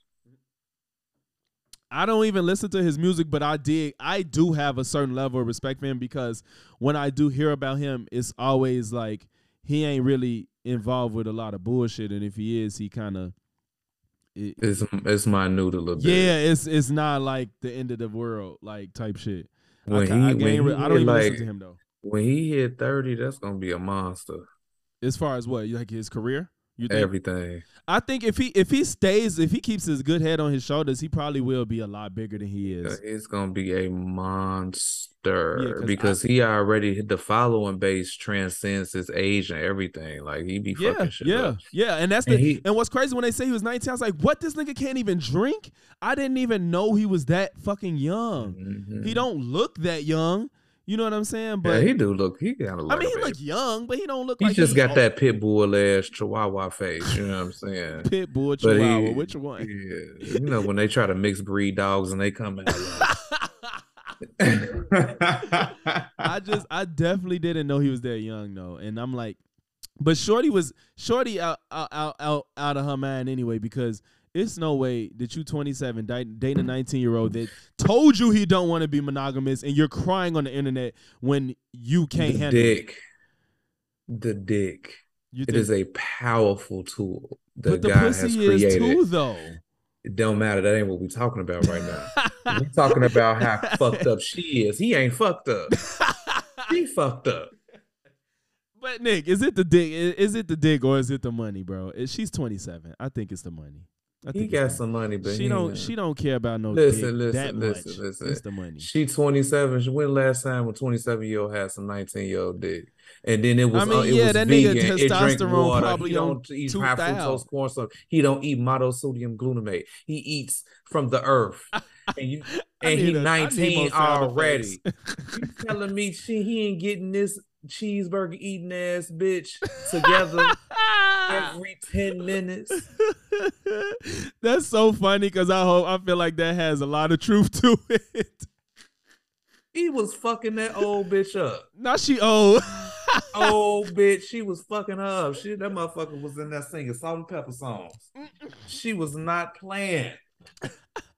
I don't even listen to his music, but I did. I do have a certain level of respect for him because when I do hear about him, it's always like he ain't really involved with a lot of bullshit, and if he is, he kind of. It, it's it's minute a little bit. yeah, it's it's not like the end of the world like type shit. I, When ca- he, I, when can't re- he I don't even like listen to him though. When he hit thirty, that's gonna be a monster. As far as what, like his career, you think? Everything. I think if he if he stays, if he keeps his good head on his shoulders, he probably will be a lot bigger than he Uh, is. It's gonna be a Yeah, monster 'cause because he already hit the following base transcends his age and everything. Like he be Yeah, fucking shit yeah, up. yeah, and that's the And he- and what's crazy when they say he was 19, I was like, what? This nigga can't even drink? I didn't even know he was that fucking young. Mhm. He don't look that young. You know what I'm saying? yeah, But he do look. He got I mean, he bit. look young, but he don't look He like just he- got that pit bull ass chihuahua face. You know what I'm saying? pit bull But chihuahua. he- Which one? Yeah, you know when they try to mix breed dogs and they come out. I just I definitely didn't know he was that young though, and I'm like, but Shorty was Shorty out out out out, out of her mind anyway because it's no way that you 27 di- dating a 19 year old that told you he don't want to be monogamous and you're crying on the internet when you can't the handle it. dick. The dick. You It is a powerful tool that but the God has pussy is created. too though. It don't matter. That ain't what we're talking about right now. we're talking about how fucked up she is. He ain't fucked up. She fucked up. But Nick, is it the dick? Is it the dick or is it the money, bro? She's 27. I think it's the money. I He got some money, but she don't. ain't- She don't care about no Listen, listen, that listen, much. listen. It's the money. She 27. She went last time when 27 year old had some 19 year old dick. And then it was I mean, uh, it yeah, was that nigga vegan. Drank testosterone water. probably he on don't eat high 2000. fructose corn syrup. He don't eat monosodium glutamate. He eats from the earth. And you and he a- 19 already. You telling me she he ain't getting this cheeseburger eating ass bitch together every 10 minutes? That's so funny because I hope I feel like that has a lot of truth to it. He was fucking that old bitch up. Now she old. old bitch. She was fucking her up. She that motherfucker was in there singing salt and pepper songs. She was not playing.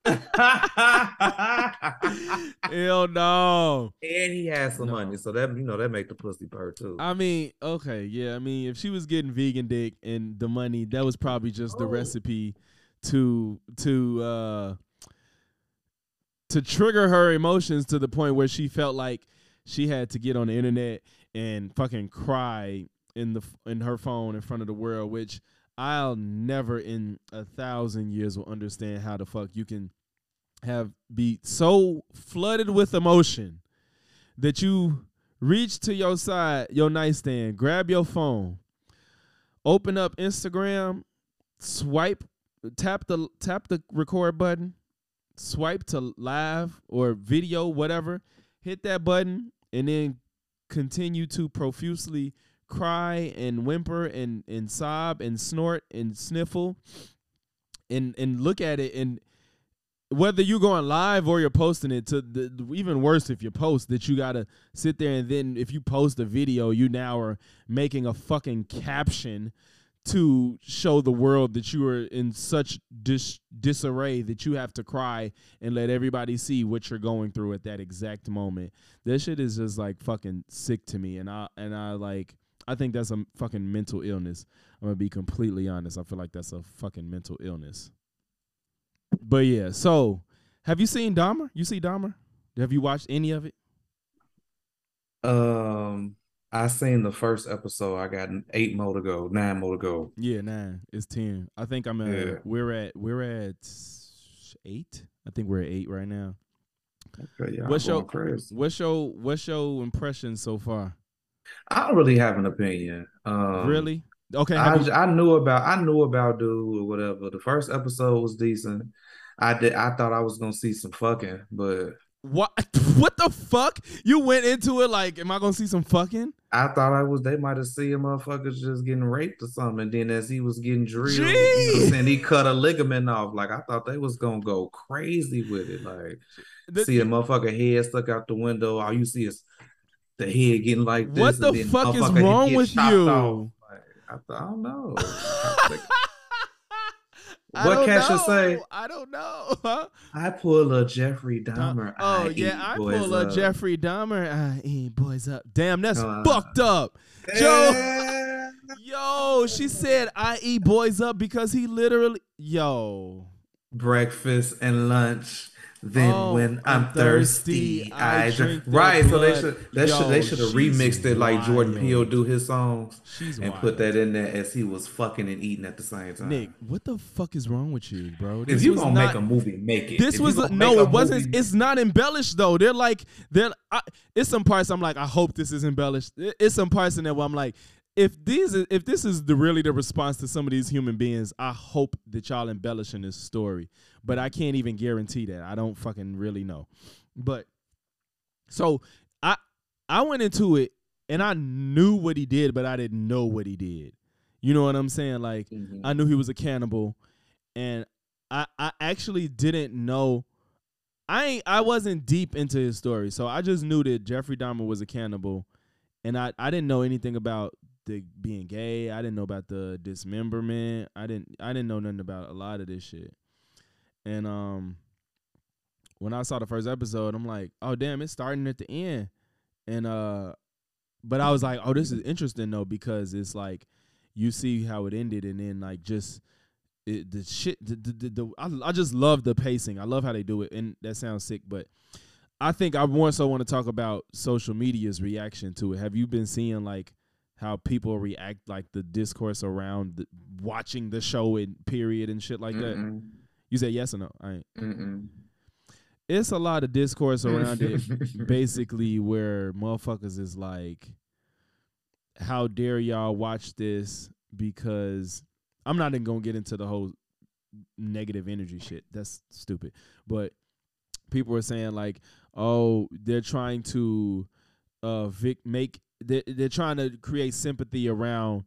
Hell no. And he has some No. money, so that you know that make the pussy purr too. I mean, okay, yeah. I mean, if she was getting vegan dick and the money, that was probably just the Oh. recipe to to uh to trigger her emotions to the point where she felt like she had to get on the internet and fucking cry in the in her phone in front of the world, which I'll never in a thousand years will understand how the fuck you can have be so flooded with emotion that you reach to your side, your nightstand, grab your phone, open up Instagram, swipe, tap the tap the record button, swipe to live or video, whatever, hit that button, and then continue to profusely cry and whimper and and sob and snort and sniffle and and look at it and whether you're going live or you're posting it to the even worse if you post that you gotta sit there and then if you post a video you now are making a fucking caption to show the world that you are in such dis- disarray that you have to cry and let everybody see what you're going through at that exact moment. This shit is just like fucking sick to me, and I and I like I think that's a fucking mental illness. I'm gonna be completely honest. I feel like that's a fucking mental illness. But yeah, so have you seen Dahmer? You see Dahmer? Have you watched any of it? Um, I seen the first episode. I got eight more to go, nine more to go. Yeah, nine. It's ten. I think I'm at. Yeah. We're at. We're at eight. I think we're at eight right now. Okay, y'all What's your crazy. What's your What's your impression so far? I don't really have an opinion. Um, really? Okay. I, you- I knew about I knew about dude or whatever. The first episode was decent. I did I thought I was gonna see some fucking, but what? What the fuck? You went into it like, am I gonna see some fucking? I thought I was they might have seen motherfuckers just getting raped or something. And then as he was getting drilled, you know what Jeez. saying, he cut a ligament off. Like I thought they was gonna go crazy with it. Like The- see a motherfucker head stuck out the window. All you see is the head getting like this. What the fuck is wrong with you? Like, I, th- I don't know. What can she say? I don't know. Huh? I pull a Jeffrey Dahmer. oh I yeah, I pull a up. Jeffrey Dahmer. I eat boys up. Damn, that's Uh, fucked up. Joe. Yo, she said I eat boys up because he literally. Yo, breakfast and lunch. Then Oh, when I'm I'm thirsty, thirsty, I drink drink. Right, so they should they Yo, should they should have remixed it like Jordan Peele do his songs she's and wild. put that in there as he was fucking and eating at the same time. Nick, what the fuck is wrong with you, bro? if This you was gonna not- make a movie, make it. This If was gonna no, it wasn't. movie- It's not embellished though. They're like they're. I, it's some parts I'm like, I hope this is embellished. It's some parts in there where I'm like, if these, if this is the really the response to some of these human beings, I hope that y'all embellishing this story. But I can't even guarantee that. I don't fucking really know. But so I I went into it and I knew what he did, but I didn't know what he did. You know what I'm saying? Like Mhm. I knew he was a cannibal, and I I actually didn't know. I ain't, I wasn't deep into his story, so I just knew that Jeffrey Dahmer was a cannibal, and I I didn't know anything about the being gay. I didn't know about the dismemberment. I didn't I didn't know nothing about a lot of this shit. And um when I saw the first episode, I'm like, oh damn, it's starting at the end. And uh but I was like, oh, this is interesting though, because it's like you see how it ended and then like just it, the shit the, the, the, the I, I just love the pacing. I love how they do it. And that sounds sick, but I think I more so want to talk about social media's reaction to it. Have you been seeing like how people react, like the discourse around the, watching the show in period and shit like that? You said yes or no? I ain't. Mm-mm. It's a lot of discourse around it, basically, where motherfuckers is like, "How dare y'all watch this?" Because I'm not even gonna get into the whole negative energy shit. That's stupid. But people were saying like, oh, they're trying to uh vic- make they're, they're trying to create sympathy around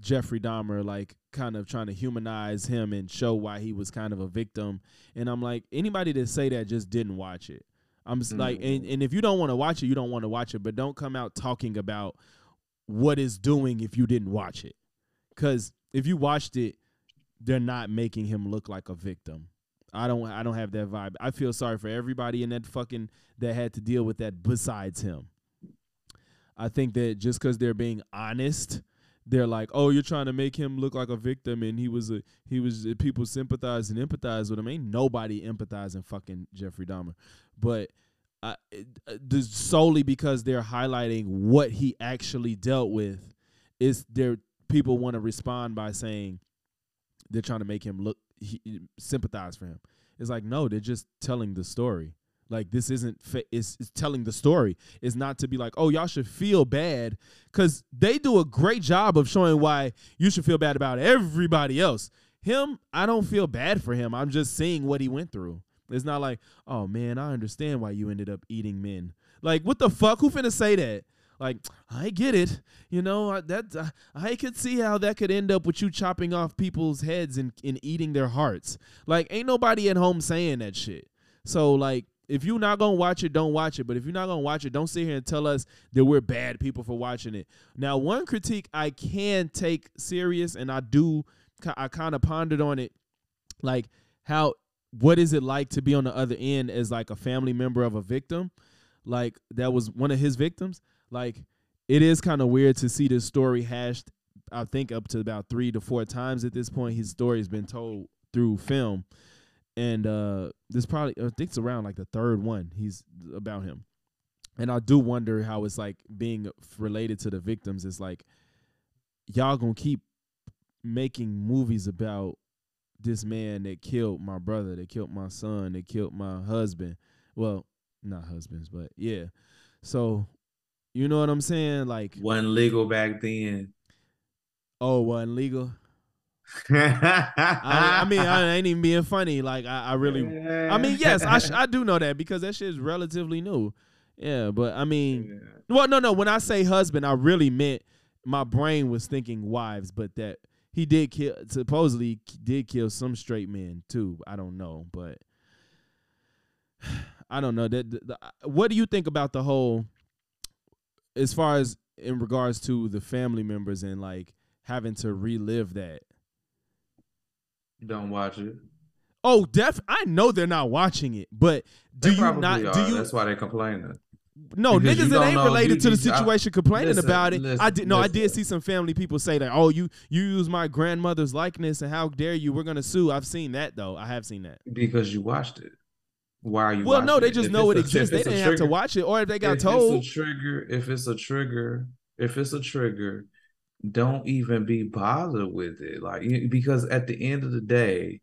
Jeffrey Dahmer, like kind of trying to humanize him and show why he was kind of a victim. And I'm like, anybody that say that just didn't watch it. I'm just like, and, mm-hmm. and if you don't want to watch it, you don't want to watch it, but don't come out talking about what it's doing if you didn't watch it. Cause if you watched it, they're not making him look like a victim. I don't I don't have that vibe. I feel sorry for everybody in that fucking that had to deal with that besides him. I think that just because they're being honest, they're like, "Oh, you're trying to make him look like a victim," and he was a he was people sympathize and empathize with him. Ain't nobody empathizing fucking Jeffrey Dahmer, but I, uh, solely because they're highlighting what he actually dealt with. Is there people want to respond by saying they're trying to make him look he, sympathize for him. It's like no, they're just telling the story. Like this isn't fa- it's, telling the story. It's not to be like, oh, y'all should feel bad because they do a great job of showing why you should feel bad about everybody else. Him, I don't feel bad for him. I'm just seeing what he went through. It's not like, oh man, I understand why you ended up eating men. Like, what the fuck? Who finna say that? Like, I get it. You know, I, that uh, I could see how that could end up with you chopping off people's heads and, and eating their hearts. Like, ain't nobody at home saying that shit. So, like, if you're not gonna watch it, don't watch it. But if you're not gonna watch it, don't sit here and tell us that we're bad people for watching it. Now, one critique I can take serious, and I do, I kind of pondered on it, like how what is it like to be on the other end as like a family member of a victim, like that was one of his victims. Like it is kind of weird to see this story hashed. I think up to about three to four times at this point. His story has been told through film and uh this probably I think it's around like the third one he's about him. And i do wonder how it's like being related to the victims it's like y'all gonna keep making movies about this man that killed my brother that killed my son that killed my husband. Well not husbands but yeah. So you know what i'm saying? Like Wasn't legal back then. oh wasn't legal I, I mean i ain't even being funny like i, I really I mean, yes, I sh- I do know that because that shit is relatively new. Yeah, but I mean, well, no, no. When I say husband, I really meant my brain was thinking wives, but that he did kill. Supposedly did kill some straight men too. I don't know, but I don't know. That the, the- what do you think about the whole, as far as in regards to the family members and like having to relive that? Don't watch it. Oh, def. I know they're not watching it, but do They you not? are. Do you? That's why they're complaining. No, Because niggas that ain't know- related you- to the you- I- situation complaining listen, about it. I listen, did no, I did see some family people say that, oh, you you use my grandmother's likeness and how dare you? We're gonna sue. I've seen that though. I have seen that. Because you watched it. Why are you? Well, no, they just If know it a- exists. They didn't have to watch it, or if they got if told. It's a trigger. If it's a trigger, if it's a trigger, don't even be bothered with it. Like because at the end of the day,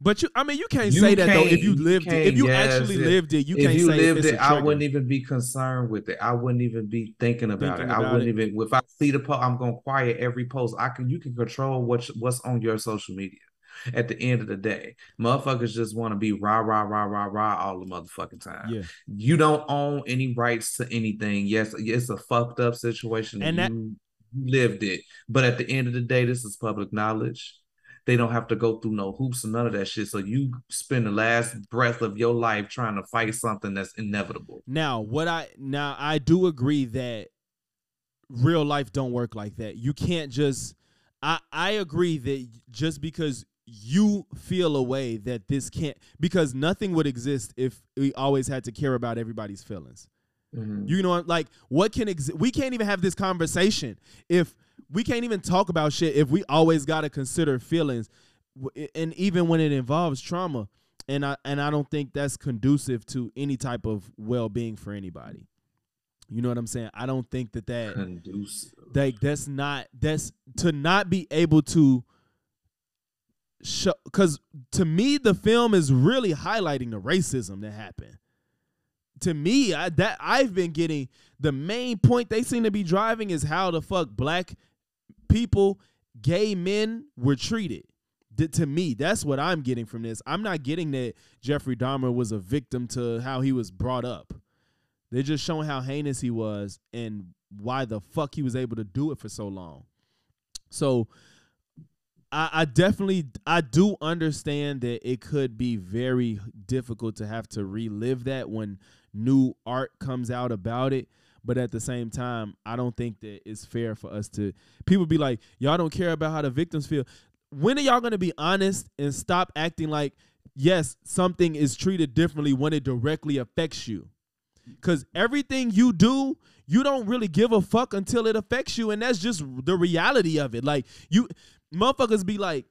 But you, I mean, you can't You say that though. If you you lived it, if you yes, actually lived it, you if can't you say lived it, I wouldn't even be concerned with it. I wouldn't even be thinking about Thinking it. I wouldn't it. even if I see the post, I'm gonna quiet every post. I can you can control what's what's on your social media. At the end of the day, motherfuckers just want to be rah rah rah rah rah all the motherfucking time. Yeah, You don't own any rights to anything. Yes, it's a fucked up situation, And and that- you lived it. But at the end of the day, this is public knowledge. They don't have to go through no hoops and none of that shit. So you spend the last breath of your life trying to fight something that's inevitable. Now, what I now I do agree that real life don't work like that. You can't just I I agree that just because you feel a way that this can't because nothing would exist if we always had to care about everybody's feelings. Mhm. You know, like what can exist? We can't even have this conversation if we can't even talk about shit if we always got to consider feelings, and even when it involves trauma. And I and I don't think that's conducive to any type of well being for anybody. You know what I'm saying? I don't think that that Conducive. like that's not that's to not be able to show because to me the film is really highlighting the racism that happened to me I, that i've been getting the main point they seem to be driving is how the fuck black people gay men were treated. To me that's what i'm getting from this. I'm not getting that jeffrey dahmer was a victim to how he was brought up. They're just showing how heinous he was and why the fuck he was able to do it for so long. So I, I definitely I do understand that it could be very difficult to have to relive that when new art comes out about it. But at the same time, I don't think that it's fair for us to people be like, y'all don't care about how the victims feel. When are y'all gonna be honest and stop acting like yes, something is treated differently when it directly affects you? Cause everything you do, you don't really give a fuck until it affects you, and that's just the reality of it. Like you, motherfuckers be like,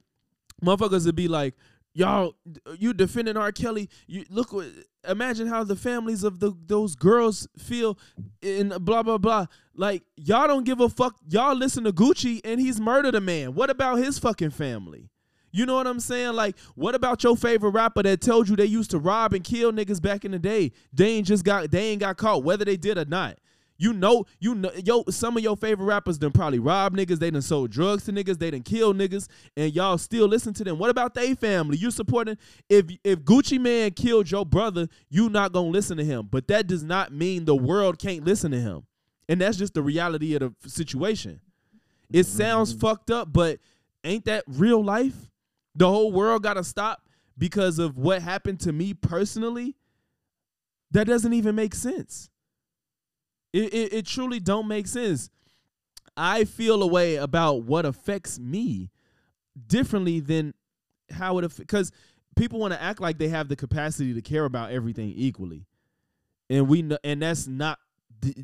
motherfuckers would be like, y'all, uh, you defending R. Kelly. You look, what- imagine how the families of the those girls feel, in blah blah blah. Like y'all don't give a fuck. Y'all listen to Gucci, and he's murdered a man. What about his fucking family? You know what I'm saying? Like, what about your favorite rapper that told you they used to rob and kill niggas back in the day? They ain't just got they ain't got caught, whether they did or not. You know, you know, yo, some of your favorite rappers done probably robbed niggas, they done sold drugs to niggas, they done killed niggas, and y'all still listen to them. What about they family? You supporting if if Gucci Mane killed your brother, you not gonna listen to him. But that does not mean the world can't listen to him. And that's just the reality of the situation. It sounds mm-hmm. fucked up, but ain't that real life? The whole world got to stop because of what happened to me personally. That doesn't even make sense. It, it, it truly don't make sense. I feel a way about what affects me differently than how it because people want to act like they have the capacity to care about everything equally, and we know, and that's not the,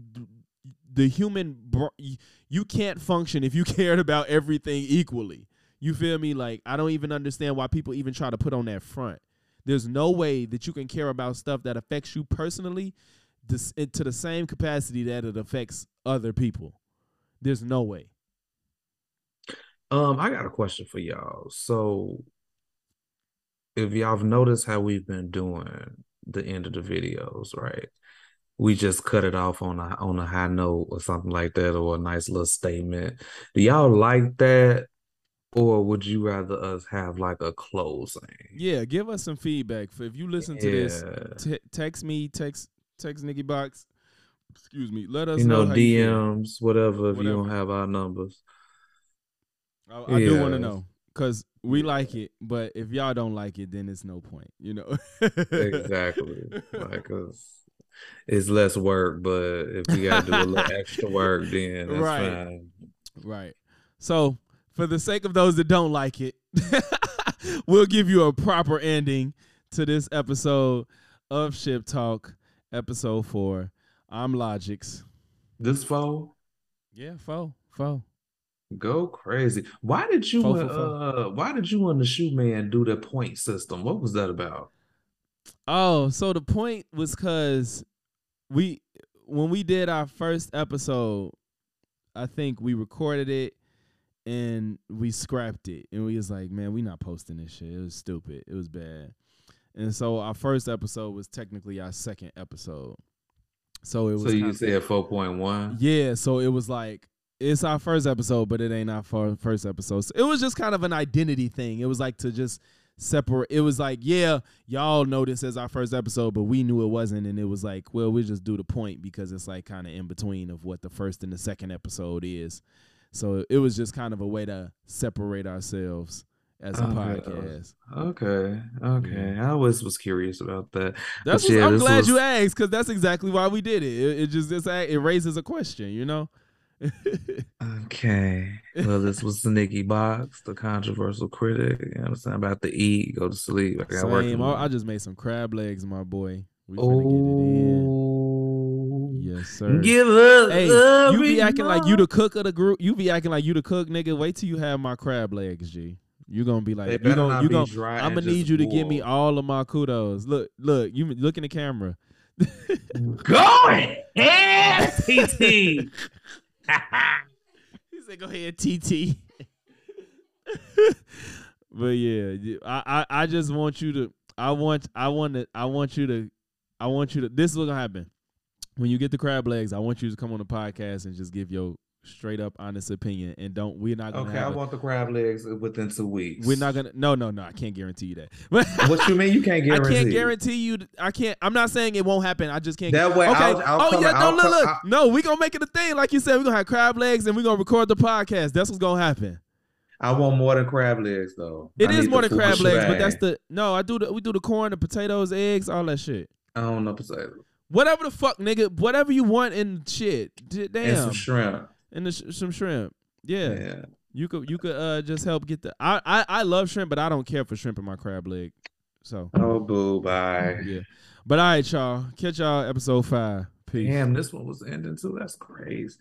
the human. br- You can't function if you cared about everything equally. You feel me? Like I don't even understand why people even try to put on that front. There's no way that you can care about stuff that affects you personally this, it- to the same capacity that it affects other people. There's no way. Um, I got a question for y'all. So, if y'all have noticed how we've been doing the end of the videos, right? We just cut it off on a on a high note or something like that, or a nice little statement. Do y'all like that, or would you rather us have like a closing? Yeah, give us some feedback. If you listen to this, t- text me, text text Nikki Box. Excuse me. Let us you know, you feel. DMs, whatever. If you don't have our numbers, I, I do want to know because we like it, but if y'all don't like it, then it's no point. You know. exactly. Like, it's less work, but if we gotta do a little extra work, then that's Right. fine. Right. So, for the sake of those that don't like it, we'll give you a proper ending to this episode of Ship Talk, episode four. I'm Logix. This fall, Yeah, foe, foe. go crazy. Why did you Fo, and, fo, fo. uh why did you and the shoe man do the point system? What was that about? Oh, so the point was because we, when we did our first episode, I think we recorded it and we scrapped it, and we was like, man, we not posting this shit. It was stupid. It was bad. And so our first episode was technically our second episode. So it was So you said four point one? yeah, so it was like it's our first episode, but it ain't our fir- first episode. So it was just kind of an identity thing. It was like to just separate. It was like, yeah, y'all know this as our first episode, but we knew it wasn't, and it was like, well, we just do the point because it's like kind of in between of what the first and the second episode is. So it was just kind of a way to separate ourselves as a oh, oh, Okay. podcast. Okay, okay. I always was curious about that. That's But yeah, I'm glad was- you asked because that's exactly why we did it. It, it just it's, it raises a question, you know. Okay. Well, this was the Nikki Box, the controversial critic. You understand about to eat, go to sleep. I got. Same. I, I just made some crab legs, my boy. We finna get it in. Oh, Yes, sir. give us. Hey, you be acting like you the cook of the group. You be acting like you the cook, nigga. Wait till you have my crab legs, G. You gonna be like, They you better gonna, not you be gonna. dry I'm gonna need just you to give me all of my kudos. Look, look. You look in the camera. Go ahead, TT. He said, "Go ahead, TT." but yeah, I, I I just want you to. I want I want to I want you to I want you to. This is what's gonna happen when you get the crab legs. I want you to come on the podcast and just give your straight up honest opinion. And don't we're not gonna Okay, I a- want the crab legs within two weeks. we're not gonna no no no I can't guarantee you that. What you mean you can't guarantee I can't guarantee you. I can't. I'm not saying it won't happen. I just can't. That way, okay. I'll- I'll oh yeah. No, look, look. No, we gonna make it a thing. Like you said, we're gonna have crab legs and we're gonna record the podcast. That's what's gonna happen. I want more than crab legs though. It I is more than crab legs, but that's the no. I do the we do the corn, the potatoes, eggs, all that shit. I don't know potato Whatever the fuck, nigga. Whatever you want in shit. D- and Damn. some shrimp. And the sh- some shrimp. Yeah. Yeah. You could you could uh just help get the. I, I I love shrimp, but I don't care for shrimp in my crab leg. So Oh boo, bye. yeah. But all right, y'all. Catch y'all episode five. Peace. Damn, this one was ending too. That's crazy.